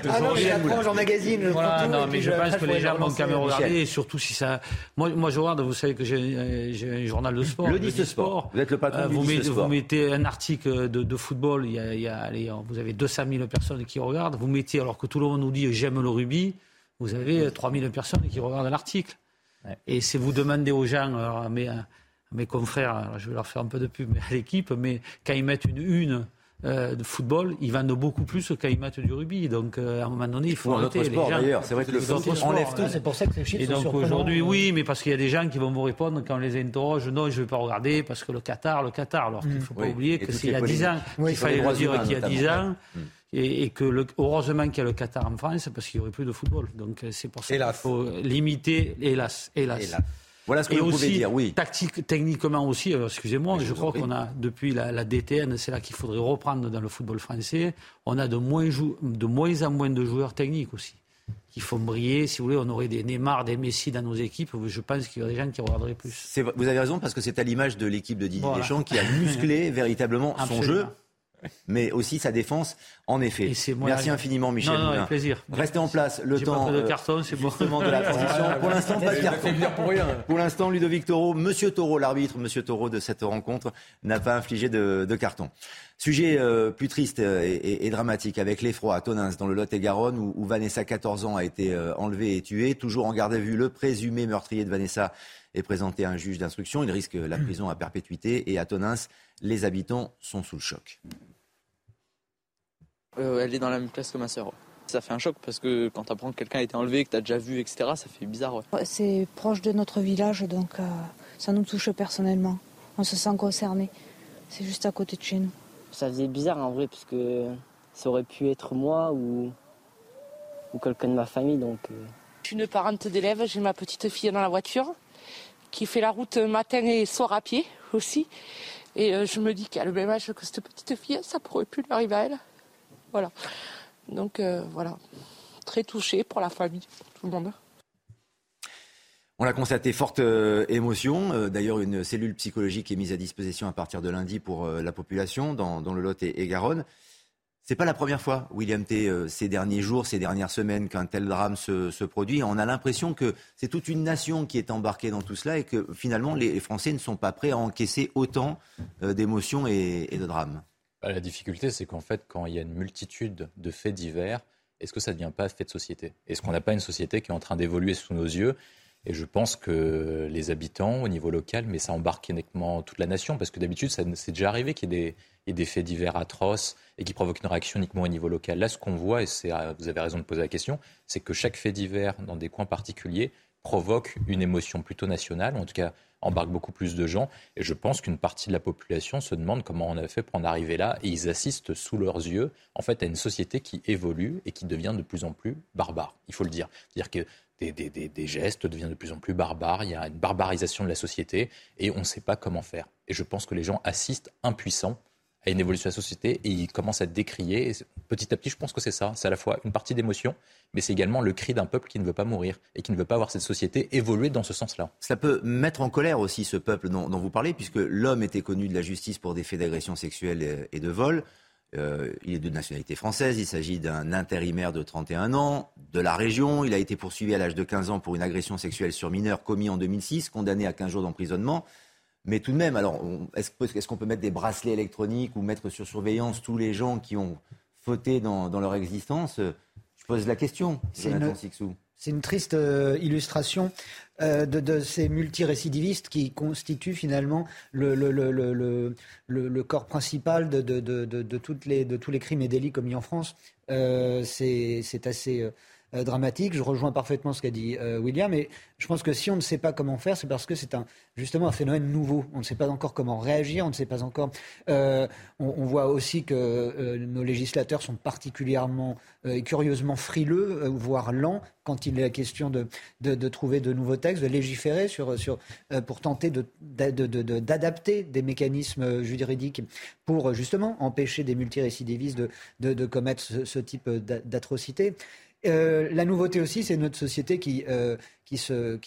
Speaker 7: Ah non, je l'apprends en magazine. je
Speaker 13: Voilà,
Speaker 7: prends tout,
Speaker 13: non,
Speaker 7: et
Speaker 13: mais
Speaker 7: puis
Speaker 13: je
Speaker 7: après,
Speaker 13: pense que
Speaker 7: faut
Speaker 13: les gens vont quand même regarder, et surtout si ça. Moi, moi je regarde, vous savez que j'ai j'ai un journal de sport.
Speaker 1: Le 10 Sport. Vous êtes le patron du
Speaker 13: vous,
Speaker 1: 10
Speaker 13: mettez,
Speaker 1: Sport.
Speaker 13: vous mettez un article de, de football, il y a, il y a- allez, vous avez 200 000 personnes qui regardent. Vous mettez, alors que tout le monde nous dit j'aime le rugby, vous avez 3 000 personnes qui regardent l'article. Et si vous demandez aux gens, mais, euh, mes confrères, je vais leur faire un peu de pub mais à l'équipe, mais quand ils mettent une une euh, de football, ils vendent beaucoup plus quand ils mettent du rugby. Donc, euh, à un moment donné, il faut
Speaker 1: Ou
Speaker 13: arrêter.
Speaker 1: sport,
Speaker 13: les gens,
Speaker 1: d'ailleurs. C'est vrai que le foot enlève tout.
Speaker 13: hein.
Speaker 7: C'est pour ça que ces chiffres
Speaker 13: Et donc aujourd'hui, oui, mais parce qu'il y a des gens qui vont vous répondre quand on les interroge, non, je ne vais pas regarder parce que le Qatar, le Qatar. Alors qu'il ne faut pas
Speaker 1: Oui.
Speaker 13: oublier
Speaker 1: Et
Speaker 13: que c'est il y a 10 ans.
Speaker 1: Oui, les
Speaker 13: fallait le dire qu'il y a 10
Speaker 1: notamment.
Speaker 13: ans.
Speaker 1: Mm.
Speaker 13: Et, et que le- heureusement qu'il y a le Qatar en France, parce qu'il n'y aurait plus de football. Donc euh, c'est pour ça qu'il faut limiter, hélas, hélas.
Speaker 1: Hélas. Voilà ce que
Speaker 13: Et
Speaker 1: vous
Speaker 13: aussi,
Speaker 1: pouvez dire, oui.
Speaker 13: Tactique, techniquement aussi, alors, excusez-moi,
Speaker 1: je
Speaker 13: crois qu'on a, depuis la, la DTN, c'est là qu'il faudrait reprendre dans le football français, on a de moins, de moins en moins de joueurs techniques aussi, qui font briller. Si vous voulez, on aurait des Neymar, des Messi dans nos équipes, je pense qu'il y aurait des gens qui regarderaient plus.
Speaker 1: Vous avez raison parce que c'est à l'image de l'équipe de Didier
Speaker 13: Voilà.
Speaker 1: Deschamps qui a musclé véritablement son jeu, mais aussi sa défense. En effet. Merci
Speaker 13: là-
Speaker 1: infiniment, Michel.
Speaker 13: Non, non, avec plaisir.
Speaker 1: Restez en place le
Speaker 13: pas
Speaker 1: temps
Speaker 13: de
Speaker 1: euh,
Speaker 13: carton,
Speaker 1: justement de la transition. Pour l'instant, pas de
Speaker 2: fait venir pour
Speaker 1: l'instant, Ludovic Taureau, Monsieur Taureau, l'arbitre, Monsieur Taureau de cette rencontre, n'a pas infligé de, de carton. Sujet euh, plus triste euh, et, et- et dramatique avec l'effroi à Tonins, dans le Lot-et-Garonne, où, où Vanessa, 14 ans, a été euh, enlevée et tuée. Toujours en garde à vue, le présumé meurtrier de Vanessa est présenté à un juge d'instruction. Il risque la prison à perpétuité. Et à Tonins, les habitants sont sous le choc.
Speaker 16: Euh, elle est dans la même classe que ma sœur. Ça fait un choc parce que quand tu apprends que quelqu'un a été enlevé, que tu as déjà vu, etc., ça fait bizarre. Ouais,
Speaker 17: C'est proche de notre village, donc euh, ça nous touche personnellement. On se sent concerné. C'est juste à côté de chez nous.
Speaker 18: Ça faisait bizarre en vrai, parce que ça aurait pu être moi ou, ou quelqu'un de ma famille. Donc, euh,
Speaker 19: Je suis une parente d'élève, j'ai ma petite fille dans la voiture qui fait la route matin et soir à pied aussi. Et euh, je me dis qu'à le même âge que cette petite fille, ça pourrait plus lui arriver à elle. Voilà. Donc euh, voilà, très touchée pour la famille, tout le monde.
Speaker 1: On l'a constaté, forte euh, émotion. D'ailleurs, une cellule psychologique est mise à disposition à partir de lundi pour la population dans, dans le Lot et, et Garonne. C'est pas la première fois, William T, euh, ces derniers jours, ces dernières semaines, qu'un tel drame se, produit. On a l'impression que c'est toute une nation qui est embarquée dans tout cela et que finalement, les, Français ne sont pas prêts à encaisser autant euh, d'émotions et, et de drames.
Speaker 3: Bah, la difficulté, c'est qu'en fait, quand il y a une multitude de faits divers, est-ce que ça ne devient pas fait de société? Est-ce qu'on n'a pas une société qui est en train d'évoluer sous nos yeux Et je pense que les habitants, au niveau local, mais ça embarque uniquement toute la nation, parce que d'habitude, c'est déjà arrivé qu'il y ait des, y des faits divers atroces et qui provoquent une réaction uniquement au niveau local. Là, ce qu'on voit, et euh, vous avez raison de poser la question, c'est que chaque fait divers, dans des coins particuliers, provoque une émotion plutôt nationale, ou en tout cas embarque beaucoup plus de gens. Et je pense qu'une partie de la population se demande comment on a fait pour en arriver là, et ils assistent sous leurs yeux, en fait, à une société qui évolue et qui devient de plus en plus barbare. Il faut le dire. C'est-à-dire que des, gestes deviennent de plus en plus barbares. Il y a une barbarisation de la société, et on ne sait pas comment faire. Et je pense que les gens assistent impuissants à une évolution de la société et ils commencent à décrier. Petit à petit, je pense que c'est ça. C'est à la fois une partie d'émotion, mais c'est également le cri d'un peuple qui ne veut pas mourir et qui ne veut pas voir cette société évoluer dans ce sens-là.
Speaker 1: Ça peut mettre en colère aussi ce peuple dont, vous parlez, puisque l'homme était connu de la justice pour des faits d'agression sexuelle et de vol. Euh, il est de nationalité française, il s'agit d'un intérimaire de 31 ans, de la région. Il a été poursuivi à l'âge de 15 ans pour une agression sexuelle sur mineur commis en 2006, condamné à 15 jours d'emprisonnement. Mais tout de même, alors, est-ce est-ce qu'on peut mettre des bracelets électroniques ou mettre sur surveillance tous les gens qui ont fauté dans, dans leur existence? Je pose la question,
Speaker 7: C'est
Speaker 1: Jonathan
Speaker 7: une-
Speaker 1: Sixou.
Speaker 7: C'est une triste euh, illustration euh, de, de ces multirécidivistes qui constituent finalement le, le, le, le, corps principal de, de, toutes les, de tous les crimes et délits commis en France. Euh, c'est assez euh, dramatique. Je rejoins parfaitement ce qu'a dit euh, William. Et je pense que si on ne sait pas comment faire, c'est parce que c'est un, justement un phénomène nouveau. On ne sait pas encore comment réagir. On ne sait pas encore. euh, on, on voit aussi que euh, nos législateurs sont particulièrement euh, et curieusement frileux, euh, voire lents, quand il est la question de, de, de trouver de nouveaux textes, de légiférer sur, sur, pour tenter de- d'a- de- de- de- d'adapter des mécanismes juridiques pour justement empêcher des multirécidivistes de, de, commettre ce, ce type d'a- d'atrocités. Euh, la nouveauté aussi, c'est notre société qui, euh, qui, Je,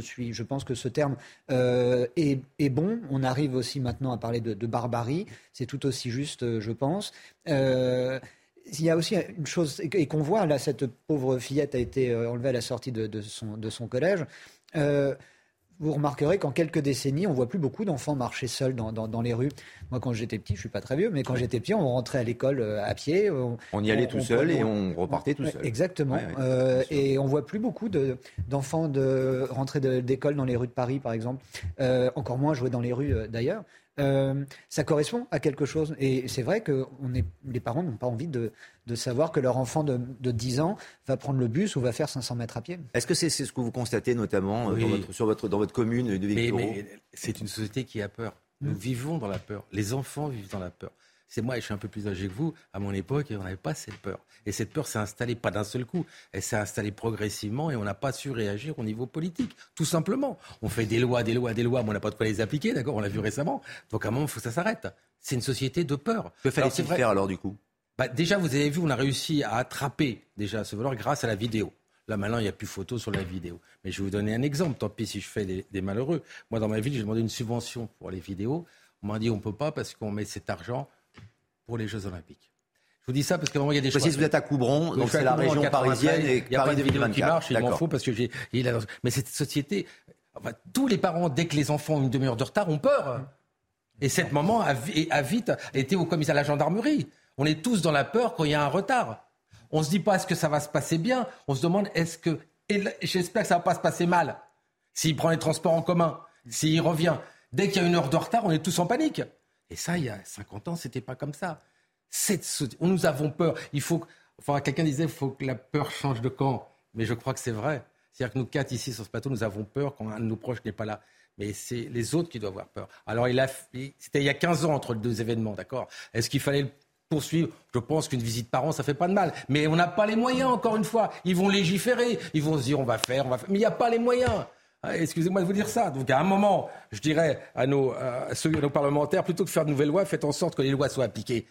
Speaker 7: suis, je pense que ce terme euh, est, bon. On arrive aussi maintenant à parler de, barbarie. C'est tout aussi juste, euh, je pense. Il y a aussi une chose, et qu'on voit, là, cette pauvre fillette a été enlevée à la sortie de son, de son collège. Vous remarquerez qu'en quelques décennies, on voit plus beaucoup d'enfants marcher seuls dans, dans, les rues. Moi, quand j'étais petit, je suis pas très vieux, mais quand j'étais petit, on rentrait à l'école euh, à pied.
Speaker 1: On, y allait tout seul et on repartait tout seul.
Speaker 7: Exactement. Euh, et on voit plus beaucoup d'enfants de, rentrer d'école dans les rues de Paris, par exemple. Euh, encore moins jouer dans les rues d'ailleurs. Euh, ça correspond à quelque chose. Et c'est vrai que on est, les parents n'ont pas envie de, de, savoir que leur enfant de, de, 10 ans va prendre le bus ou va faire 500 mètres à pied.
Speaker 1: Est-ce que c'est ce que vous constatez notamment euh, dans votre, sur votre, dans votre commune de Victor
Speaker 2: mais c'est une société qui a peur. Nous mm. vivons dans la peur. Les enfants vivent dans la peur. C'est moi, je suis un peu plus âgé que vous. À mon époque, on n'avait pas cette peur. Et cette peur s'est installée pas d'un seul coup. Elle s'est installée progressivement et on n'a pas su réagir au niveau politique. Tout simplement. On fait des lois, des lois, des lois, mais on n'a pas de quoi les appliquer, d'accord? On l'a vu récemment. Donc à un moment, il faut que ça s'arrête. C'est une société de peur.
Speaker 1: Que fallait-il faire alors du coup?
Speaker 2: Bah, Déjà, vous avez vu, on a réussi à attraper déjà ce voleur grâce à la vidéo. Là, maintenant, il n'y a plus photo sur la vidéo. Mais je vais vous donner un exemple. Tant pis si je fais des, des malheureux. Moi, dans ma ville, j'ai demandé une subvention pour les vidéos. On m'a dit on ne peut pas parce qu'on met cet argent pour les Jeux Olympiques. Je vous dis ça parce qu'à un moment, il y a des choses.
Speaker 1: Si vous êtes à Coubron, donc c'est la région parisienne et
Speaker 2: il y a Paris pas de vidéo qui marche, il m'en faut parce que j'ai. Mais cette société, enfin, tous les parents, dès que les enfants ont une demi-heure de retard, ont peur. Et cette maman a, a vite été au commissariat de la gendarmerie. On est tous dans la peur quand il y a un retard. On se dit pas est-ce que ça va se passer bien? On se demande est-ce que. J'espère que ça va pas se passer mal. S'il prend les transports en commun, s'il revient. Dès qu'il y a une heure de retard, on est tous en panique. Et ça, il y a 50 ans, c'était pas comme ça. On nous avons peur. Il faut. Enfin, quelqu'un disait, il faut que la peur change de camp. Mais je crois que c'est vrai. C'est-à-dire que nous quatre ici sur ce plateau, nous avons peur quand un de nos proches n'est pas là. Mais c'est les autres qui doivent avoir peur. Alors, il a, c'était il y a 15 ans entre les deux événements, d'accord? Est-ce qu'il fallait le poursuivre? Je pense qu'une visite par an, ça fait pas de mal. Mais on n'a pas les moyens, encore une fois. Ils vont légiférer. Ils vont se dire, on va faire, on va faire. Mais il n'y a pas les moyens. Ah, excusez-moi de vous dire ça. Donc à un moment, je dirais à nos, nos parlementaires, plutôt que de faire de nouvelles lois, faites en sorte que les lois soient appliquées.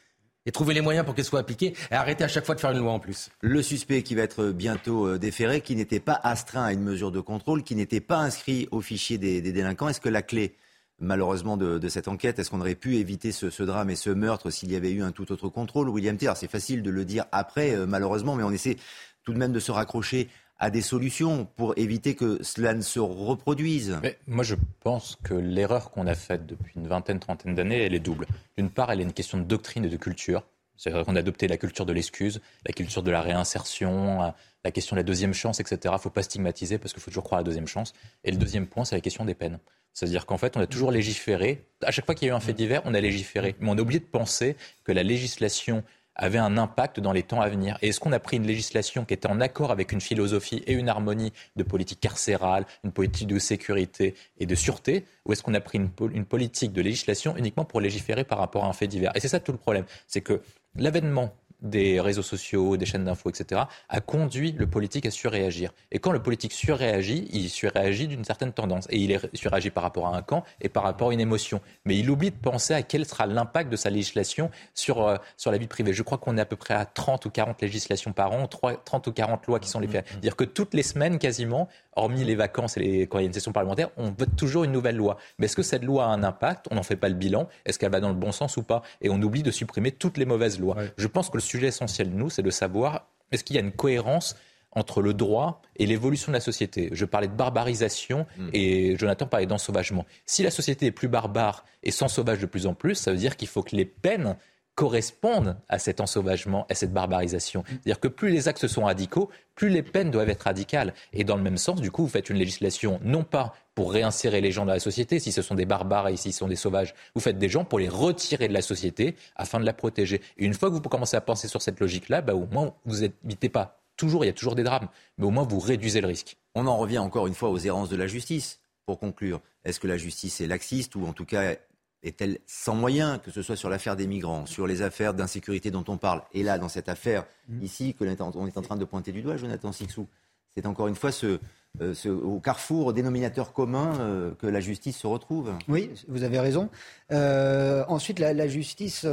Speaker 2: Et trouvez les moyens pour qu'elles soient appliquées et arrêtez à chaque fois de faire une loi en plus.
Speaker 1: Le suspect qui va être bientôt euh, déféré, qui n'était pas astreint à une mesure de contrôle, qui n'était pas inscrit au fichier des, délinquants, est-ce que la clé malheureusement de, cette enquête Est-ce qu'on aurait pu éviter ce, drame et ce meurtre s'il y avait eu un tout autre contrôle? William Thier, c'est facile de le dire après, euh, malheureusement, mais on essaie tout de même de se raccrocher à des solutions pour éviter que cela ne se reproduise
Speaker 3: Moi, je pense que l'erreur qu'on a faite depuis une vingtaine, trentaine d'années, elle est double. D'une part, elle est une question de doctrine et de culture. C'est vrai qu'on a adopté la culture de l'excuse, la culture de la réinsertion, la question de la deuxième chance, etc. Il ne faut pas stigmatiser parce qu'il faut toujours croire à la deuxième chance. Et le deuxième point, c'est la question des peines. C'est-à-dire qu'en fait, on a toujours légiféré. À chaque fois qu'il y a eu un fait divers, on a légiféré. Mais on a oublié de penser que la législation avait un impact dans les temps à venir. Et est-ce qu'on a pris une législation qui était en accord avec une philosophie et une harmonie de politique carcérale, une politique de sécurité et de sûreté, ou est-ce qu'on a pris une, une, politique de législation uniquement pour légiférer par rapport à un fait divers? Et c'est ça tout le problème, c'est que l'avènement des réseaux sociaux, des chaînes d'infos, etc., a conduit le politique à surréagir. Et quand le politique surréagit, il surréagit d'une certaine tendance. Et il surréagit par rapport à un camp et par rapport à une émotion. Mais il oublie de penser à quel sera l'impact de sa législation sur, euh, sur la vie privée. Je crois qu'on est à peu près à 30 ou 40 législations par an, 30 ou 40 lois qui sont les faits. C'est-à-dire que toutes les semaines, quasiment, hormis les vacances et les, quand il y a une session parlementaire, on vote toujours une nouvelle loi. Mais est-ce que cette loi a un impact? On n'en fait pas le bilan. Est-ce qu'elle va dans le bon sens ou pas? Et on oublie de supprimer toutes les mauvaises lois. Je pense que le sujet essentiel, nous, c'est de savoir est-ce qu'il y a une cohérence entre le droit et l'évolution de la société? Je parlais de barbarisation hmm. et Jonathan parlait d'ensauvagement. Si la société est plus barbare et s'ensauvage de plus en plus, ça veut dire qu'il faut que les peines correspondent à cet ensauvagement, à cette barbarisation. C'est-à-dire que plus les actes sont radicaux, plus les peines doivent être radicales. Et dans le même sens, du coup, vous faites une législation non pas pour réinsérer les gens dans la société, si ce sont des barbares et si ce sont des sauvages, vous faites des gens pour les retirer de la société afin de la protéger. Et une fois que vous commencez à penser sur cette logique-là, bah, au moins, vous n'évitez pas. Toujours, il y a toujours des drames, mais au moins, vous réduisez le risque.
Speaker 1: On en revient encore une fois aux errances de la justice. Pour conclure, est-ce que la justice est laxiste ou en tout cas est-elle sans moyens, que ce soit sur l'affaire des migrants, sur les affaires d'insécurité dont on parle, et là, dans cette affaire mm. ici, que on est en train de pointer du doigt, Jonathan Sixou C'est encore une fois ce, euh, au carrefour, au dénominateur commun, euh, que la justice se retrouve.
Speaker 7: Oui, vous avez raison. Euh, ensuite, la, justice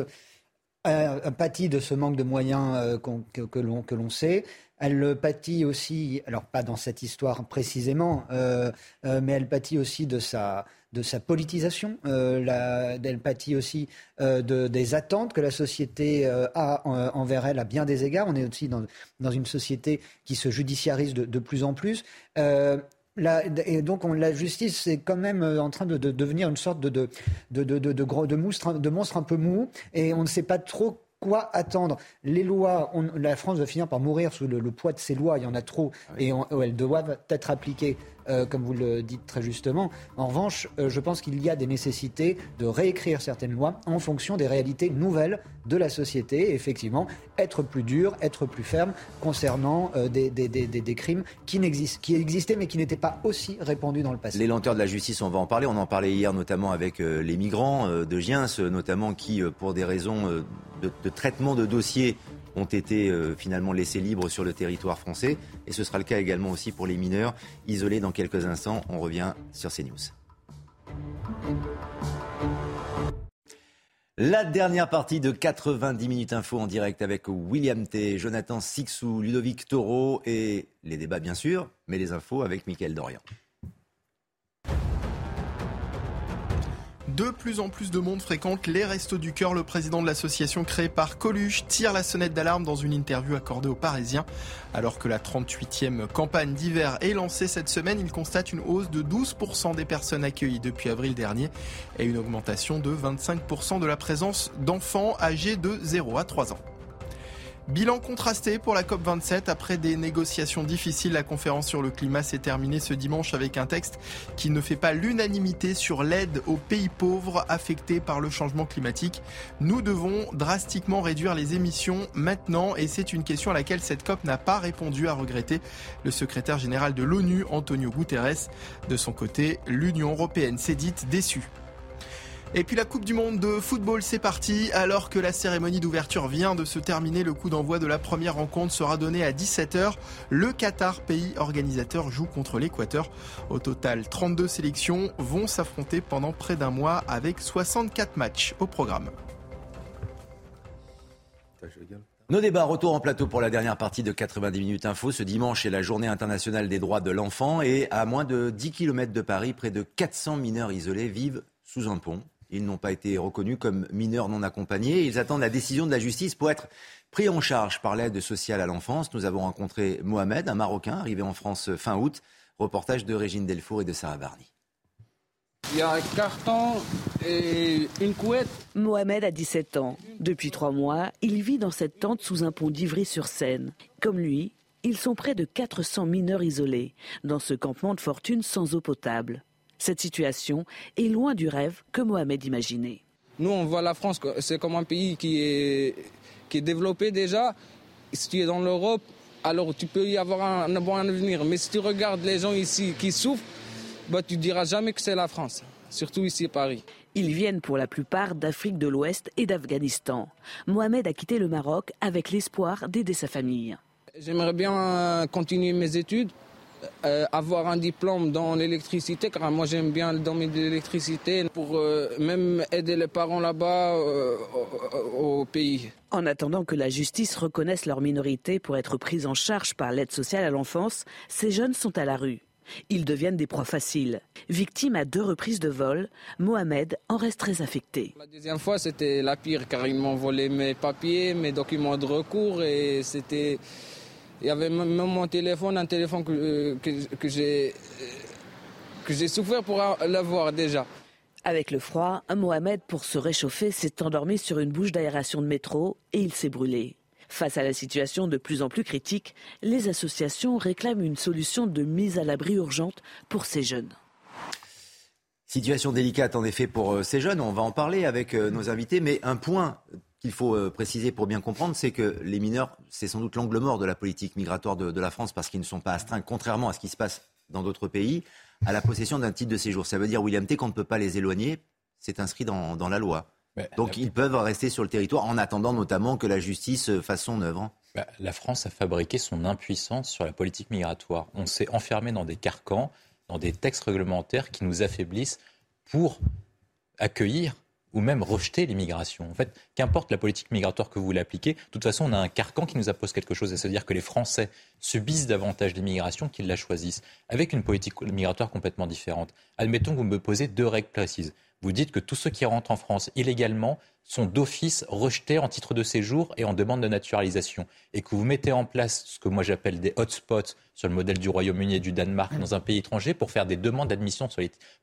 Speaker 7: a, pâtit de ce manque de moyens que, que l'on sait. Elle pâtit aussi, alors pas dans cette histoire précisément, mais elle pâtit aussi de sa de sa politisation, euh, elle pâtit aussi euh, de, des attentes que la société euh, a envers elle à bien des égards. On est aussi dans, dans une société qui se judiciarise de, de plus en plus. et donc on, la justice est quand même en train de, devenir une sorte de, de, de, de, gros, de, monstre, de monstre un peu mou. Et on ne sait pas trop quoi attendre. Les lois, la France va finir par mourir sous le, poids de ces lois, il y en a trop, ah et elles doivent être appliquées euh, comme vous le dites très justement. En revanche, euh, je pense qu'il y a des nécessités de réécrire certaines lois en fonction des réalités nouvelles de la société. effectivement, être plus dur, être plus ferme concernant euh, des, des, des, des, crimes qui, qui existaient mais qui n'étaient pas aussi répandus dans le passé.
Speaker 1: Les lenteurs de la justice, on va en parler. On en parlait hier notamment avec les migrants de Giens, notamment qui, pour des raisons de, de traitement de dossiers, ont été euh, finalement laissés libres sur le territoire français. Et ce sera le cas également aussi pour les mineurs isolés dans quelques instants. On revient sur CNews. La dernière partie de 90 minutes info en direct avec William T, Jonathan Sixou, Ludovic Toro et les débats bien sûr, mais les infos avec Mickaël Dorian.
Speaker 4: De plus en plus de monde fréquente les Restos du Cœur. Le président de l'association créée par Coluche tire la sonnette d'alarme dans une interview accordée aux Parisiens. Alors que la 38e campagne d'hiver est lancée cette semaine, il constate une hausse de 12% des personnes accueillies depuis avril dernier et une augmentation de 25% de la présence d'enfants âgés de 0 à 3 ans. Bilan contrasté pour la COP27. Après des négociations difficiles, la conférence sur le climat s'est terminée ce dimanche avec un texte qui ne fait pas l'unanimité sur l'aide aux pays pauvres affectés par le changement climatique. Nous devons drastiquement réduire les émissions maintenant et c'est une question à laquelle cette COP n'a pas répondu à regretter le secrétaire général de l'ONU, Antonio Guterres. De son côté, l'Union européenne s'est dite déçue. Et puis la Coupe du Monde de football, c'est parti. Alors que la cérémonie d'ouverture vient de se terminer, le coup d'envoi de la première rencontre sera donné à 17h. Le Qatar, pays organisateur, joue contre l'Équateur. Au total, 32 sélections vont s'affronter pendant près d'un mois avec 64 matchs au programme.
Speaker 1: Nos débats, retour en plateau pour la dernière partie de 90 minutes info. Ce dimanche est la journée internationale des droits de l'enfant et à moins de 10 km de Paris, près de 400 mineurs isolés vivent sous un pont. Ils n'ont pas été reconnus comme mineurs non accompagnés. Ils attendent la décision de la justice pour être pris en charge par l'aide sociale à l'enfance. Nous avons rencontré Mohamed, un Marocain arrivé en France fin août. Reportage de Régine Delfour et de Sarah Barney.
Speaker 20: Il y a un carton et une couette.
Speaker 21: Mohamed a 17 ans. Depuis trois mois, il vit dans cette tente sous un pont d'Ivry-sur-Seine. Comme lui, ils sont près de 400 mineurs isolés dans ce campement de fortune sans eau potable. Cette situation est loin du rêve que Mohamed imaginait.
Speaker 20: Nous, on voit la France, c'est comme un pays qui est, qui est développé déjà. Si tu es dans l'Europe, alors tu peux y avoir un, bon avenir. Mais si tu regardes les gens ici qui souffrent, bah, tu ne diras jamais que c'est la France, surtout ici à Paris.
Speaker 21: Ils viennent pour la plupart d'Afrique de l'Ouest et d'Afghanistan. Mohamed a quitté le Maroc avec l'espoir d'aider sa famille.
Speaker 20: J'aimerais bien continuer mes études euh, avoir un diplôme dans l'électricité, car moi j'aime bien le domaine de l'électricité, pour euh, même aider les parents là-bas euh, au, pays.
Speaker 21: En attendant que la justice reconnaisse leur minorité pour être prise en charge par l'aide sociale à l'enfance, ces jeunes sont à la rue. Ils deviennent des proies faciles. Victime à deux reprises de vol, Mohamed en reste très affecté.
Speaker 20: La deuxième fois, c'était la pire car ils m'ont volé mes papiers, mes documents de recours et c'était il y avait même mon téléphone, un téléphone que, euh, que, j'ai que j'ai souffert pour l'avoir déjà.
Speaker 21: Avec le froid, Mohamed, pour se réchauffer, s'est endormi sur une bouche d'aération de métro et il s'est brûlé. Face à la situation de plus en plus critique, les associations réclament une solution de mise à l'abri urgente pour ces jeunes.
Speaker 1: Situation délicate en effet pour euh, ces jeunes, on va en parler avec euh, nos invités, mais un point qu'il faut euh, préciser pour bien comprendre, c'est que les mineurs, c'est sans doute l'angle mort de la politique migratoire de, la France parce qu'ils ne sont pas astreints, contrairement à ce qui se passe dans d'autres pays, à la possession d'un titre de séjour. Ça veut dire, William T, qu'on ne peut pas les éloigner. C'est inscrit dans, la loi. Donc ils peuvent rester sur le territoire en attendant notamment que la justice euh, fasse son œuvre.
Speaker 3: Bah, la France a fabriqué son impuissance sur la politique migratoire. On s'est enfermé dans des carcans, dans des textes réglementaires qui nous affaiblissent pour accueillir ou même rejeter l'immigration. En fait, qu'importe la politique migratoire que vous voulez appliquer, de toute façon, on a un carcan qui nous impose quelque chose, c'est-à-dire que les Français subissent davantage l'immigration qu'ils la choisissent, avec une politique migratoire complètement différente. Admettons que vous me posez deux règles précises. Vous dites que tous ceux qui rentrent en France illégalement sont d'office rejetés en titre de séjour et en demande de naturalisation. Et que vous mettez en place ce que moi j'appelle des hotspots sur le modèle du Royaume-Uni et du Danemark dans un pays étranger pour faire des demandes d'admission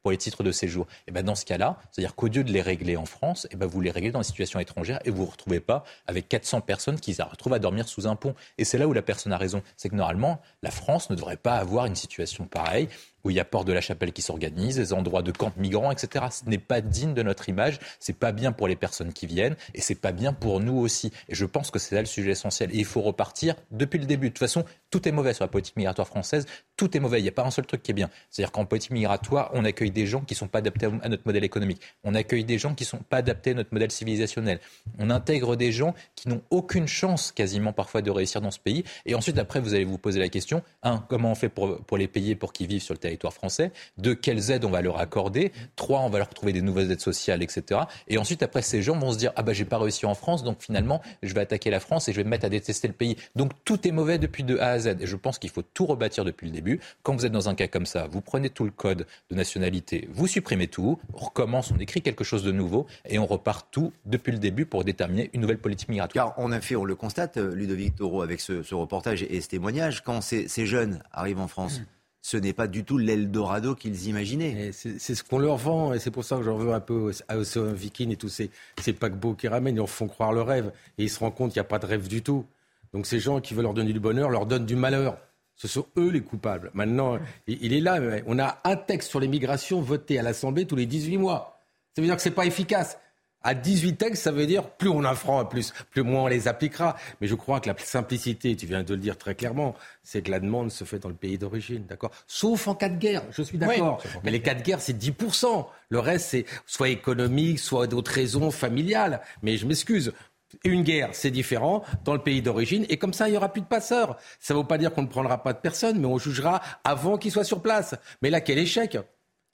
Speaker 3: pour les titres de séjour. Et ben dans ce cas-là, c'est-à-dire qu'au lieu de les régler en France, et ben vous les réglez dans les situations étrangères et vous ne vous retrouvez pas avec 400 personnes qui se retrouvent à dormir sous un pont. Et c'est là où la personne a raison. C'est que normalement, la France ne devrait pas avoir une situation pareille où il y a Port de la Chapelle qui s'organise, des endroits de camps migrants, etc. Ce n'est pas digne de notre image, c'est pas bien pour les personnes qui viennent et c'est pas bien pour nous aussi. Et je pense que c'est là le sujet essentiel. Et il faut repartir depuis le début. De toute façon, tout est mauvais sur la politique migratoire française, tout est mauvais. Il n'y a pas un seul truc qui est bien. C'est-à-dire qu'en politique migratoire, on accueille des gens qui ne sont pas adaptés à notre modèle économique. On accueille des gens qui ne sont pas adaptés à notre modèle civilisationnel. On intègre des gens qui n'ont aucune chance quasiment parfois de réussir dans ce pays. Et ensuite, après, vous allez vous poser la question, un, comment on fait pour, les payer pour qu'ils vivent sur le territoire français? Deux, quelles aides on va leur accorder? Trois, on va leur trouver des nouvelles aides sociales, etc. Et ensuite, après, ces gens vont se dire, ah bah j'ai pas réussi en France, donc finalement, je vais attaquer la France et je vais me mettre à détester le pays. Donc tout est mauvais depuis de A à Z. Et je pense qu'il faut tout rebâtir depuis le début. Quand vous êtes dans un cas comme ça, vous prenez tout le code de nationalité, vous supprimez tout, on recommence, on écrit quelque chose de nouveau et on repart tout depuis le début pour déterminer une nouvelle politique migratoire.
Speaker 1: Car on a fait, on le constate, euh, Ludovic Toro, avec ce, reportage et ce témoignage, quand ces, jeunes arrivent en France. ce n'est pas du tout l'Eldorado qu'ils imaginaient.
Speaker 2: C'est ce qu'on leur vend, et c'est pour ça que j'en veux un peu à Océan Viking et tous ces, ces paquebots qui ramènent, ils leur font croire le rêve, et ils se rendent compte qu'il n'y a pas de rêve du tout. Donc ces gens qui veulent leur donner du bonheur leur donnent du malheur. Ce sont eux les coupables. Maintenant, il est là. On a un texte sur l'immigration voté à l'Assemblée tous les 18 mois. Ça veut dire que ce n'est pas efficace. À 18 textes, ça veut dire plus on en fera, plus, plus moins on les appliquera. Mais je crois que la simplicité, tu viens de le dire très clairement, c'est que la demande se fait dans le pays d'origine, d'accord? Sauf en cas de guerre, je suis d'accord. Mais les cas de guerre, c'est 10%. Le reste, c'est soit économique, soit d'autres raisons familiales. Mais je m'excuse, une guerre, c'est différent dans le pays d'origine, et comme ça, il n'y aura plus de passeurs. Ça ne veut pas dire qu'on ne prendra pas de personne, mais on jugera avant qu'ils soient sur place. Mais là, quel échec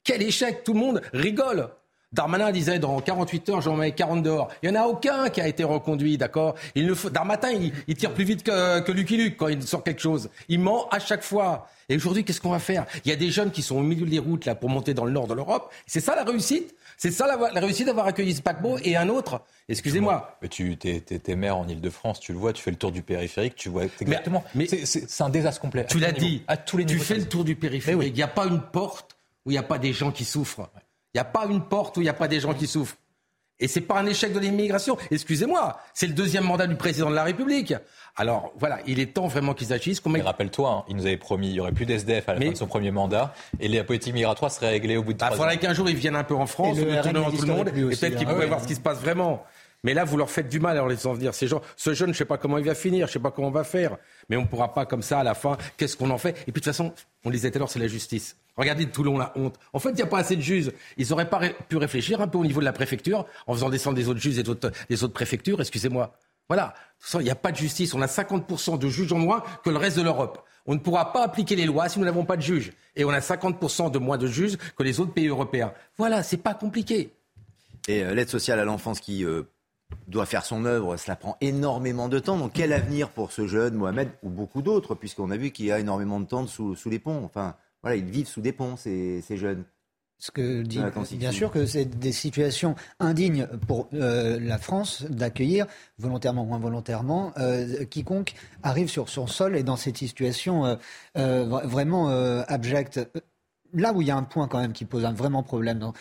Speaker 2: Quel échec Tout le monde rigole. Darmanin disait dans 48 heures, j'en mets 40 dehors. Il n'y en a aucun qui a été reconduit, d'accord? Il faut... Darmatin, il, tire plus vite que, que Lucky Luke quand il sort quelque chose. Il ment à chaque fois. Et aujourd'hui, qu'est-ce qu'on va faire? Il y a des jeunes qui sont au milieu des routes là pour monter dans le nord de l'Europe. C'est ça la réussite? C'est ça la, réussite d'avoir accueilli ce paquebot et un autre. Excusez-moi.
Speaker 3: Mais tu es, maire en Ile-de-France, tu le vois, tu fais le tour du périphérique, tu vois exactement. Mais, c'est un désastre complet.
Speaker 2: Tu l'as dit. À tous les Tu fais le tour du périphérique. Il n'y a pas une porte où il n'y a pas des gens qui souffrent. Il n'y a pas une porte où il n'y a pas des gens qui souffrent. Et c'est pas un échec de l'immigration. Excusez-moi, c'est le deuxième mandat du président de la République. Alors voilà, il est temps vraiment qu'ils agissent.
Speaker 3: Mais rappelle-toi, hein, il nous avait promis, il y aurait plus d'SDF à la fin de son premier mandat, et la politique migratoire serait réglée au bout de
Speaker 2: bah,
Speaker 3: trois
Speaker 2: Il faudrait qu'un jour ils viennent un peu en France, et le devant tout le monde, et peut-être qu'ils hein. pourraient voir ce qui se passe vraiment. Mais là, vous leur faites du mal en les faisant venir. Ces gens, ce jeune, je ne sais pas comment il va finir, je ne sais pas comment on va faire. Mais on ne pourra pas comme ça à la fin. Qu'est-ce qu'on en fait? Et puis de toute façon, on disait tout à l'heure, c'est la justice. Regardez de Toulon la honte. En fait, il n'y a pas assez de juges. Ils n'auraient pas pu réfléchir un peu au niveau de la préfecture en faisant descendre des autres juges et des autres préfectures. Excusez-moi. Voilà. Il n'y a pas de justice. On a 50% de juges en moins que le reste de l'Europe. On ne pourra pas appliquer les lois si nous n'avons pas de juges. Et on a 50% de moins de juges que les autres pays européens. Voilà, c'est pas compliqué.
Speaker 1: Et euh, l'aide sociale à l'enfance qui euh, doit faire son œuvre, cela prend énormément de temps. Donc quel avenir pour ce jeune Mohamed ou beaucoup d'autres, puisqu'on a vu qu'il y a énormément de temps sous, les ponts. Enfin, voilà, ils vivent sous des ponts, ces, jeunes.
Speaker 7: Ce que dit, bien sûr que c'est des situations indignes pour euh, la France d'accueillir, volontairement ou involontairement, euh, quiconque arrive sur son sol et dans cette situation euh, vraiment abjecte. Là où il y a un point quand même qui pose un vraiment problème dans,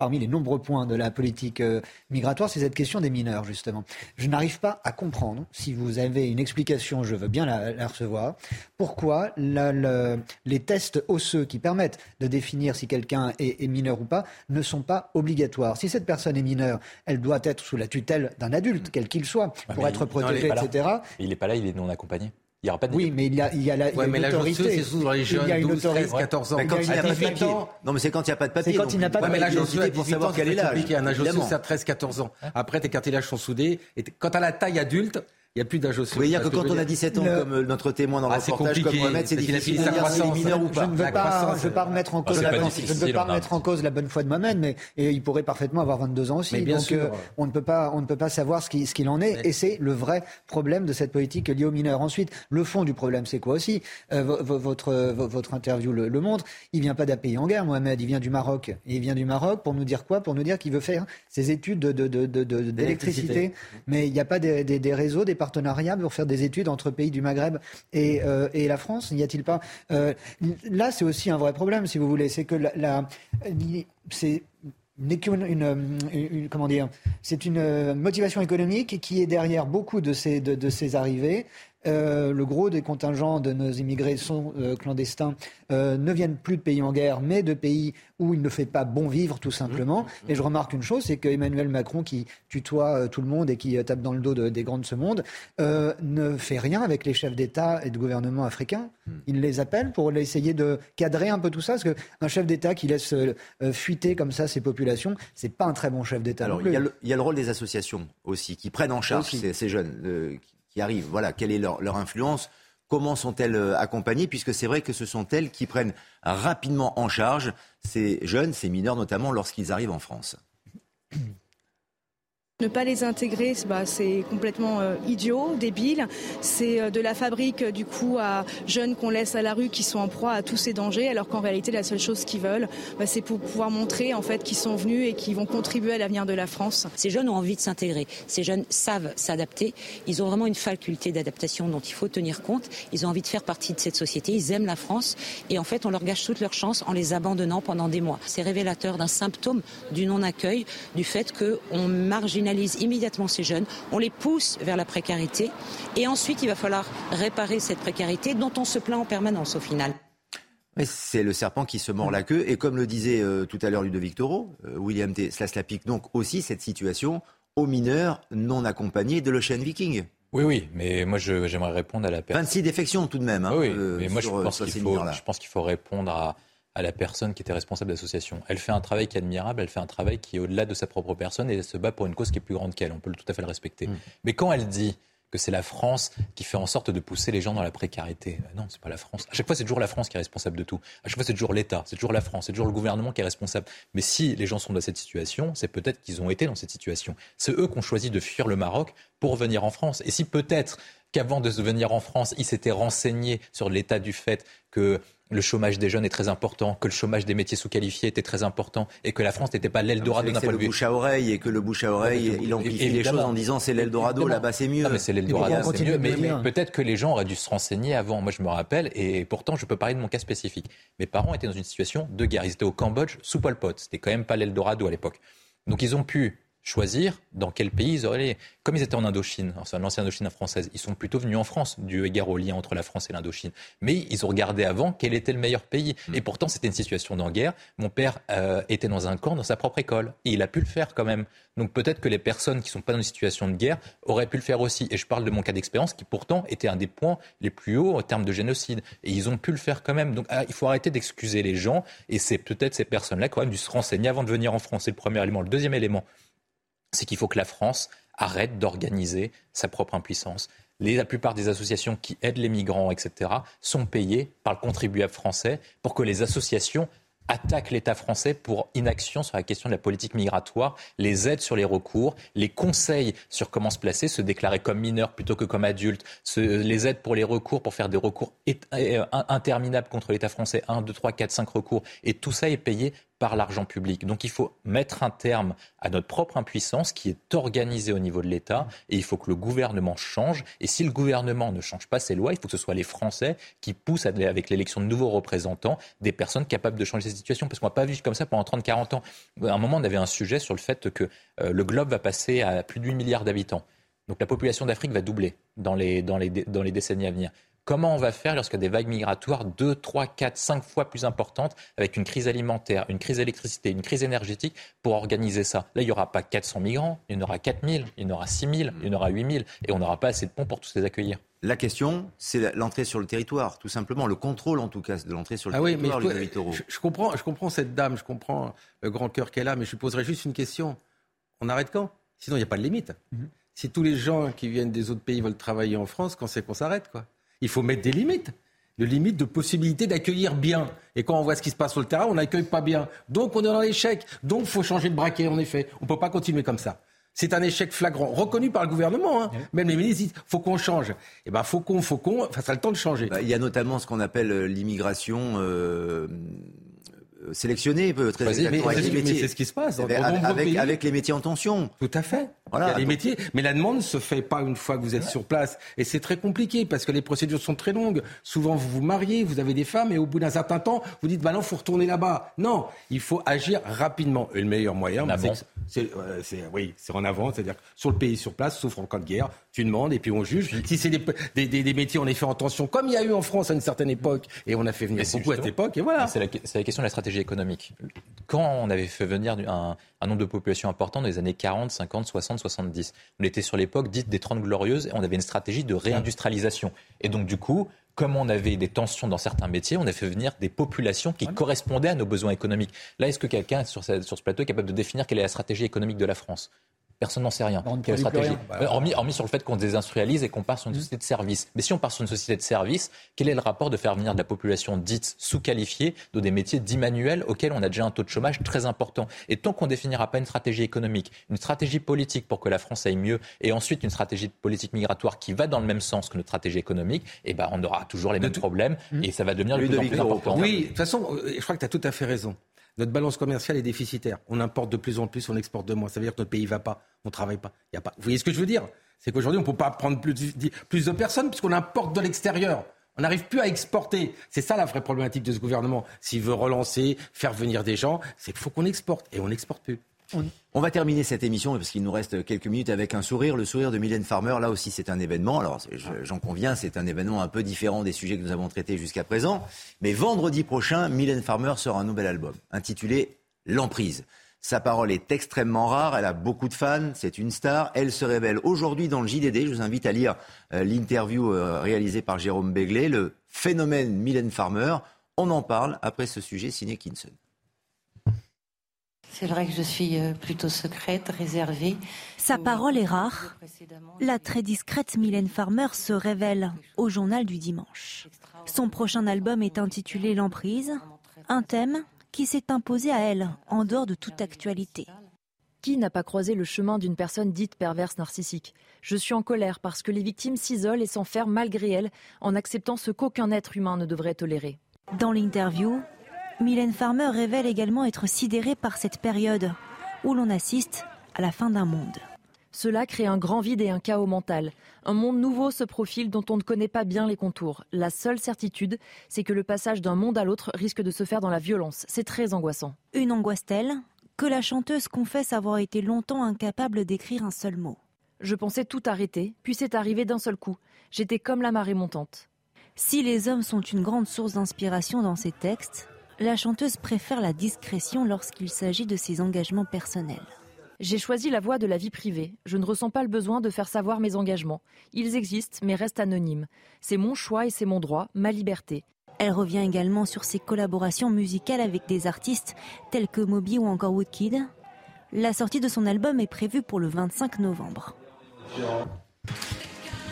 Speaker 7: parmi les nombreux points de la politique euh, migratoire, c'est cette question des mineurs, justement. Je n'arrive pas à comprendre, si vous avez une explication, je veux bien la, recevoir, pourquoi les tests osseux qui permettent de définir si quelqu'un est, mineur ou pas ne sont pas obligatoires. Si cette personne est mineure, elle doit être sous la tutelle d'un adulte, quel qu'il soit, pour être protégé, etc.
Speaker 3: Il n'est pas là, il est non accompagné. Il y aura pas de
Speaker 7: Oui, mais il y a, il y a, la,
Speaker 2: ouais, il y a une autorité. c'est souvent les jeunes, il y a une 12, 13, 14 ans.
Speaker 1: Mais quand il n'y a pas de papier. Non, mais c'est quand il n'y a pas de papier.
Speaker 7: C'est quand il n'y a pas de
Speaker 2: papier.
Speaker 7: Mais
Speaker 2: l'âge pour savoir quel est l'âge. Un âge c'est à 13, 14 ans. Après, tes cartilages sont soudés. Et quand tu as la taille adulte, Il n'y a plus d'âge au
Speaker 1: Vous voyez dire que quand on a 17 ans, comme euh, notre témoin dans le
Speaker 2: Ah,
Speaker 1: reportage, comme Mohamed, c'est
Speaker 2: parce qu'il a
Speaker 1: difficile de dire s'il est mineur ou
Speaker 7: Je
Speaker 1: pas.
Speaker 7: ne veux pas,
Speaker 2: croissance,
Speaker 7: je veux pas remettre en
Speaker 3: Ah,
Speaker 7: cause, la, je ne veux pas remettre en cause la bonne foi de Mohamed, mais et il pourrait parfaitement avoir 22 ans aussi.
Speaker 2: Mais bien
Speaker 7: donc
Speaker 2: sûr.
Speaker 7: euh, on ne peut pas, on ne peut pas savoir ce qu'il ce en est. Et c'est le vrai problème de cette politique liée aux mineurs. Ensuite, le fond du problème, c'est quoi aussi? Euh, vo- votre, vo- votre interview le, le montre. Il vient pas d'un pays en guerre, Mohamed. Il vient du Maroc. Et il vient du Maroc pour nous dire quoi? Pour nous dire qu'il veut faire ses études de- de- de- de- de- d'électricité. Mais il n'y a pas des, des- des réseaux, des partenariats pour faire des études entre pays du Maghreb et, euh, et la France N'y a-t-il pas Euh, Là, c'est aussi un vrai problème, si vous voulez. C'est que la, c'est une, une- comment dire c'est une euh, motivation économique qui est derrière beaucoup de ces de ces arrivées Euh, le gros des contingents de nos immigrés sont euh, clandestins, euh, ne viennent plus de pays en guerre, mais de pays où il ne fait pas bon vivre, tout simplement. Et je remarque une chose, c'est que Emmanuel Macron, qui tutoie tout le monde et qui tape dans le dos de- des grands de ce monde, ne fait rien avec les chefs d'État et de gouvernement africains. Il les appelle pour essayer de cadrer un peu tout ça, parce qu'un chef d'État qui laisse fuiter comme ça ses populations, c'est pas un très bon chef d'État.
Speaker 1: Alors, il y, a le, il y a le rôle des associations aussi, qui prennent en charge ces, ces jeunes qui- arrivent. Voilà, quelle est leur, leur influence? Comment sont-elles euh, accompagnées? Puisque c'est vrai que ce sont elles qui prennent rapidement en charge ces jeunes, ces mineurs notamment, lorsqu'ils arrivent en France.
Speaker 22: Ne pas les intégrer, c'est- bah, complètement euh, idiot, débile. C'est euh, de la fabrique euh, du coup à jeunes qu'on laisse à la rue qui sont en proie à tous ces dangers, alors qu'en réalité la seule chose qu'ils veulent, bah, c'est pour pouvoir montrer en fait qu'ils sont venus et qu'ils vont contribuer à l'avenir de la France.
Speaker 23: Ces jeunes ont envie de s'intégrer. Ces jeunes savent s'adapter. Ils ont vraiment une faculté d'adaptation dont il faut tenir compte. Ils ont envie de faire partie de cette société. Ils aiment la France. Et en fait, on leur gâche toutes leurs chances en les abandonnant pendant des mois. C'est révélateur d'un symptôme du non-accueil, du fait qu'on marginalise immédiatement ces jeunes, on les pousse vers la précarité. Et ensuite, il va falloir réparer cette précarité dont on se plaint en permanence au final.
Speaker 1: C'est le serpent qui se mord la queue. Et comme le disait euh, tout à l'heure Ludovic Toro, euh, William T. Cela se l'applique donc aussi cette situation aux mineurs non accompagnés de l'Ocean Viking.
Speaker 3: Oui, oui, mais moi j'aimerais répondre à la personne.
Speaker 1: 26 défections tout de même. hein,
Speaker 3: oui,
Speaker 1: euh,
Speaker 3: mais moi
Speaker 1: sur,
Speaker 3: pense qu'il faut, je pense qu'il faut répondre à, à la personne qui était responsable de l'association. Elle fait un travail qui est admirable, elle fait un travail qui est au-delà de sa propre personne et elle se bat pour une cause qui est plus grande qu'elle. On peut tout à fait le respecter.
Speaker 1: Mm.
Speaker 3: Mais quand elle dit que c'est la France qui fait en sorte de pousser les gens dans la précarité. Ben non, c'est pas la France. À chaque fois, c'est toujours la France qui est responsable de tout. À chaque fois, c'est toujours l'État, c'est toujours la France, c'est toujours le gouvernement qui est responsable. Mais si les gens sont dans cette situation, c'est peut-être qu'ils ont été dans cette situation. C'est eux qui ont choisi de fuir le Maroc pour venir en France. Et si peut-être qu'avant de venir en France, ils s'étaient renseignés sur l'état du fait que le chômage des jeunes est très important, que le chômage des métiers sous-qualifiés était très important et que la France n'était pas l'Eldorado d'un point
Speaker 1: c'est
Speaker 3: de
Speaker 1: le bouche à oreille et que le bouche à oreille, il amplifie les choses en disant c'est l'Eldorado, là-bas c'est mieux.
Speaker 3: Ah, mais c'est l'Eldorado, c'est mieux. Mais, mais peut-être que les gens auraient dû se renseigner avant. Moi, je me rappelle, et pourtant, je peux parler de mon cas spécifique. Mes parents étaient dans une situation de guerre. Ils étaient au Cambodge sous Pol Pot. C'était quand même pas l'Eldorado à l'époque. Donc, ils ont pu choisir dans quel pays ils auraient allé. Comme ils étaient en Indochine, enfin l'ancienne Indochine française, ils sont plutôt venus en France, du égard au lien entre la France et l'Indochine. Mais ils ont regardé avant quel était le meilleur pays. Et pourtant, c'était une situation de guerre. Mon père euh, était dans un camp dans sa propre école. Et il a pu le faire quand même. Donc peut-être que les personnes qui ne sont pas dans une situation de guerre auraient pu le faire aussi. Et je parle de mon cas d'expérience qui pourtant était un des points les plus hauts en termes de génocide. Et ils ont pu le faire quand même. Donc ah, il faut arrêter d'excuser les gens. Et c'est peut-être ces personnes-là qui auraient dû se renseigner avant de venir en France. C'est le premier élément. Le deuxième élément, c'est qu'il faut que la France arrête d'organiser sa propre impuissance. La plupart des associations qui aident les migrants, etc., sont payées par le contribuable français pour que les associations attaquent l'État français pour inaction sur la question de la politique migratoire, les aides sur les recours, les conseils sur comment se placer, se déclarer comme mineur plutôt que comme adulte, les aides pour les recours, pour faire des recours euh, interminables contre l'État français, 1, 2, 3, 4, 5 recours, et tout ça est payé par l'argent public. Donc il faut mettre un terme à notre propre impuissance qui est organisée au niveau de l'État et il faut que le gouvernement change. Et si le gouvernement ne change pas ses lois, il faut que ce soit les Français qui poussent avec l'élection de nouveaux représentants des personnes capables de changer cette situation. Parce qu'on n'a pas vu comme ça pendant 30-40 ans. À un moment, on avait un sujet sur le fait que euh, le globe va passer à plus de 8 milliards d'habitants. Donc la population d'Afrique va doubler dans les, dans, les, dans les décennies à venir. Comment on va faire lorsqu'il y a des vagues migratoires 2, 3, 4, 5 fois plus importantes avec une crise alimentaire, une crise d'électricité, une crise énergétique pour organiser ça? Là, il n'y aura pas 400 migrants, il y en aura 4000, il y en aura 6000, il y en aura 8000 et on n'aura pas assez de ponts pour tous les accueillir.
Speaker 1: La question, c'est l'entrée sur le territoire, tout simplement, le contrôle en tout cas de l'entrée sur le
Speaker 2: Ah oui, mais
Speaker 1: territoire,
Speaker 2: je,
Speaker 1: Toro.
Speaker 2: je- je comprends, je comprends cette dame, je comprends le grand cœur qu'elle a, mais je lui poserai juste une question. On arrête quand? Sinon, il n'y a pas de limite.
Speaker 7: Mhm.
Speaker 2: si tous les gens qui viennent des autres pays veulent travailler en France, quand c'est qu'on s'arrête, quoi? Il faut mettre des limites de limites de possibilité d'accueillir bien. Et quand on voit ce qui se passe sur le terrain, on n'accueille pas bien. Donc on est dans l'échec. Donc il faut changer de braquet, en effet. On ne peut pas continuer comme ça. C'est un échec flagrant, reconnu par le gouvernement. Hein. Même les ministres disent faut qu'on change. Eh ben faut qu'on, faut qu'on. Enfin, ça a le temps de changer.
Speaker 1: Bah, il y a notamment ce qu'on appelle euh, l'immigration. Euh, sélectionné très
Speaker 2: exactement mais, avec les métiers. c'est ce qui se passe
Speaker 1: avec, avec, les métiers en tension.
Speaker 2: Tout à fait. Voilà, il y a les métiers, mais la demande ne se fait pas une fois que vous êtes sur place. Et c'est très compliqué parce que les procédures sont très longues. Souvent, vous vous mariez, vous avez des femmes, et au bout d'un certain temps, vous dites, bah non, faut retourner là-bas. Non, il faut agir rapidement. Et le meilleur moyen, c'est, oui, c'est en avant, c'est-à-dire sur le pays sur place, sauf en cas de guerre, tu demandes et puis on juge. Si c'est des, des, des, métiers en effet en tension, comme il y a eu en France à une certaine époque, et on a fait venir beaucoup à cette époque, et voilà.
Speaker 3: C'est la, la, question de la stratégie économique. Quand on avait fait venir un, un nombre de populations important dans les années 40, 50, 60, 70. On était sur l'époque dite des Trente Glorieuses et on avait une stratégie de réindustrialisation. Et donc, du coup, comme on avait des tensions dans certains métiers, on a fait venir des populations qui correspondaient à nos besoins économiques. Là, est-ce que quelqu'un sur, sur ce plateau est capable de définir quelle est la stratégie économique de la France? Personne n'en sait rien. Quelle stratégie bah, hormis, hormis, sur le fait qu'on désindustrialise et qu'on part sur une mmh. société de service. Mais si on part sur une société de service, quel est le rapport de faire venir de la population dite sous-qualifiée dans des métiers dits manuels auxquels on a déjà un taux de chômage très important? Et tant qu'on définira pas une stratégie économique, une stratégie politique pour que la France aille mieux, et ensuite une stratégie politique migratoire qui va dans le même sens que notre stratégie économique, eh ben on aura toujours les mêmes problèmes mmh. et ça va devenir de plus en plus important.
Speaker 2: Oui, de toute façon, euh, je crois que tu as tout à fait raison. Notre balance commerciale est déficitaire. On importe de plus en plus, on exporte de moins. Ça veut dire que notre pays ne va pas, on ne travaille pas. Y. Vous voyez ce que je veux dire? C'est qu'aujourd'hui, on ne peut pas prendre plus plus de personnes puisqu'on importe de l'extérieur. On n'arrive plus à exporter. C'est ça la vraie problématique de ce gouvernement. S'il veut relancer, faire venir des gens, c'est qu'il faut qu'on exporte. Et on n'exporte plus.
Speaker 1: On va terminer cette émission parce qu'il nous reste quelques minutes avec un sourire, le sourire de Mylène Farmer. Là aussi, c'est un événement. Alors, j'en conviens, c'est un événement un peu différent des sujets que nous avons traités jusqu'à présent. Mais vendredi prochain, Mylène Farmer sort un nouvel album intitulé L'emprise. Sa parole est extrêmement rare, elle a beaucoup de fans, c'est une star. Elle se révèle aujourd'hui dans le JDD. Je vous invite à lire euh, l'interview euh, réalisée par Jérôme Begley, le phénomène Mylène Farmer. On en parle après ce sujet signé Kinson.
Speaker 24: C'est vrai que je suis euh, plutôt secrète, réservée.
Speaker 25: Sa parole est rare. La très discrète Mylène Farmer se révèle au journal du dimanche. Son prochain album est intitulé L'emprise, un thème qui s'est imposé à elle en dehors de toute actualité.
Speaker 26: Qui n'a pas croisé le chemin d'une personne dite perverse narcissique? Je suis en colère parce que les victimes s'isolent et s'enferment malgré elles en acceptant ce qu'aucun être humain ne devrait tolérer.
Speaker 25: Dans l'interview, Mylène Farmer révèle également être sidérée par cette période où l'on assiste à la fin d'un monde.
Speaker 26: Cela crée un grand vide et un chaos mental. Un monde nouveau se profile dont on ne connaît pas bien les contours. La seule certitude, c'est que le passage d'un monde à l'autre risque de se faire dans la violence. C'est très angoissant.
Speaker 25: Une angoisse telle que la chanteuse confesse avoir été longtemps incapable d'écrire un seul mot.
Speaker 26: Je pensais tout arrêter, puis c'est arrivé d'un seul coup. J'étais comme la marée montante.
Speaker 25: Si les hommes sont une grande source d'inspiration dans ses textes, la chanteuse préfère la discrétion lorsqu'il s'agit de ses engagements personnels.
Speaker 26: J'ai choisi la voie de la vie privée. Je ne ressens pas le besoin de faire savoir mes engagements. Ils existent, mais restent anonymes. C'est mon choix et c'est mon droit, ma liberté.
Speaker 25: Elle revient également sur ses collaborations musicales avec des artistes tels que Moby ou encore Woodkid. La sortie de son album est prévue pour le 25 novembre.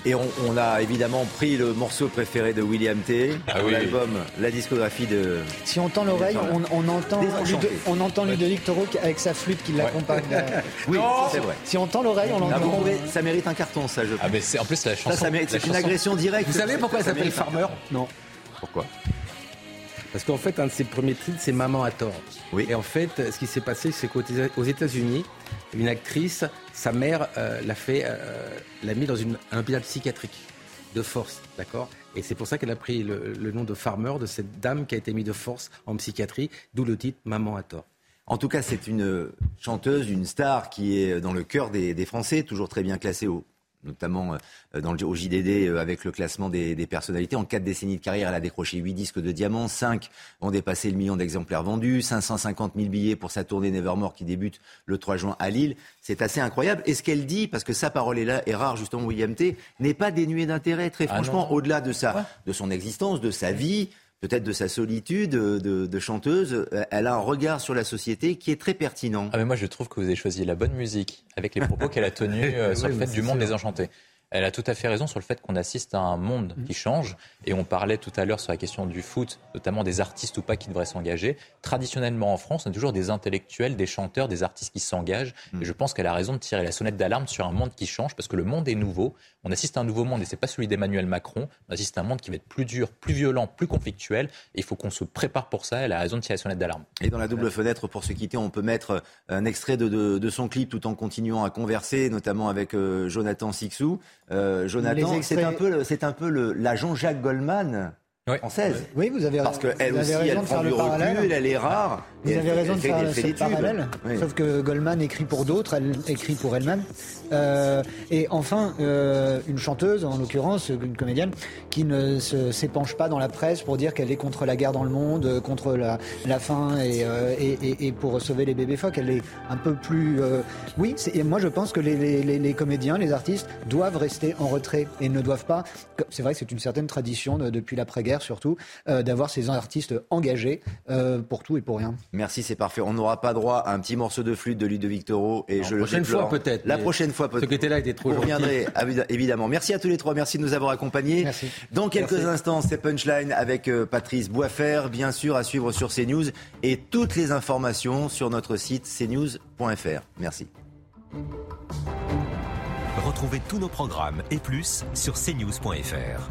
Speaker 1: Et on, a évidemment pris le morceau préféré de William T. Ah l'album, la discographie de.
Speaker 7: Si on tend l'oreille, on, entend on entend Ludovic Toro avec sa flûte qui l'accompagne.
Speaker 1: oui, c'est vrai.
Speaker 7: Si on tend l'oreille, on entend.
Speaker 1: ça mérite un carton, ça, je
Speaker 3: Ah, mais c'est en plus la chanson.
Speaker 1: c'est une agression directe.
Speaker 2: Vous savez pourquoi elle s'appelle Farmer
Speaker 1: Non. Pourquoi
Speaker 2: parce qu'en fait, un de ses premiers titres, c'est Maman à tort. Oui. Et en fait, ce qui s'est passé, c'est qu'aux États-Unis, une actrice sa mère euh, l'a fait, euh, l'a mis dans un hôpital psychiatrique de force, d'accord? Et c'est pour ça qu'elle a pris le, nom de Farmer, de cette dame qui a été mise de force en psychiatrie, d'où le titre Maman à tort.
Speaker 1: En tout cas, c'est une chanteuse, une star qui est dans le cœur des, des Français, toujours très bien classée au notamment euh, dans le, au JDD euh, avec le classement des, personnalités. En quatre décennies de carrière, elle a décroché huit disques de diamants, cinq ont dépassé le million d'exemplaires vendus, 550 000 billets pour sa tournée Nevermore qui débute le 3 juin à Lille. C'est assez incroyable. Et ce qu'elle dit, parce que sa parole est là, est rare justement William T, n'est pas dénuée d'intérêt. Très ah franchement, au-delà de, sa, de son existence, de sa vie, peut-être de sa solitude de, chanteuse, elle a un regard sur la société qui est très pertinent.
Speaker 3: Ah mais moi je trouve que vous avez choisi la bonne musique avec les propos qu'elle a tenus sur le fait du monde désenchanté. Elle a tout à fait raison sur le fait qu'on assiste à un monde mm. qui change. Et on parlait tout à l'heure sur la question du foot, notamment des artistes ou pas qui devraient s'engager. Traditionnellement en France, on a toujours des intellectuels, des chanteurs, des artistes qui s'engagent. Mm. Et je pense qu'elle a raison de tirer la sonnette d'alarme sur un monde qui change parce que le monde est nouveau. On assiste à un nouveau monde et c'est pas celui d'Emmanuel Macron. On assiste à un monde qui va être plus dur, plus violent, plus conflictuel. Et il faut qu'on se prépare pour ça. Elle a raison de tirer la sonnette d'alarme.
Speaker 1: Et dans la double fenêtre, pour se quitter, on peut mettre un extrait de, son clip tout en continuant à converser, notamment avec euh, Jonathan Sixou. Euh, Jonathan, c'est un peu, c'est un peu le, la Jean-Jacques Goldman française.
Speaker 7: Oui, vous avez
Speaker 1: Parce qu'elle aussi, elle prend du recul, elle est rare.
Speaker 7: Vous avez raison de faire ce parallèle. Sauf que Goldman écrit pour d'autres, elle écrit pour elle-même. Euh, et enfin, euh, une chanteuse, en l'occurrence, une comédienne, qui ne s'épanche pas dans la presse pour dire qu'elle est contre la guerre dans le monde, contre la, la faim et, euh, et, et, pour sauver les bébés phoques. Elle est un peu plus... Euh, oui, et moi je pense que les, les, les, comédiens, les artistes, doivent rester en retrait et ne doivent pas... C'est vrai que c'est une certaine tradition depuis l'après-guerre surtout, d'avoir ces artistes engagés pour tout et pour rien.
Speaker 1: Merci, c'est parfait. On n'aura pas droit à un petit morceau de flûte de Ludovic Toro et je
Speaker 2: la prochaine fois peut-être.
Speaker 1: La prochaine fois
Speaker 2: peut-être. Ce qui était là était trop
Speaker 1: Vous reviendrez évidemment. Merci à tous les trois. Merci de nous avoir accompagnés.
Speaker 7: Merci.
Speaker 1: Dans quelques instants, c'est Punchline avec euh, Patrice Boisfer, bien sûr à suivre sur CNews et toutes les informations sur notre site cnews.fr. Merci.
Speaker 27: Retrouvez tous nos programmes et plus sur cnews.fr.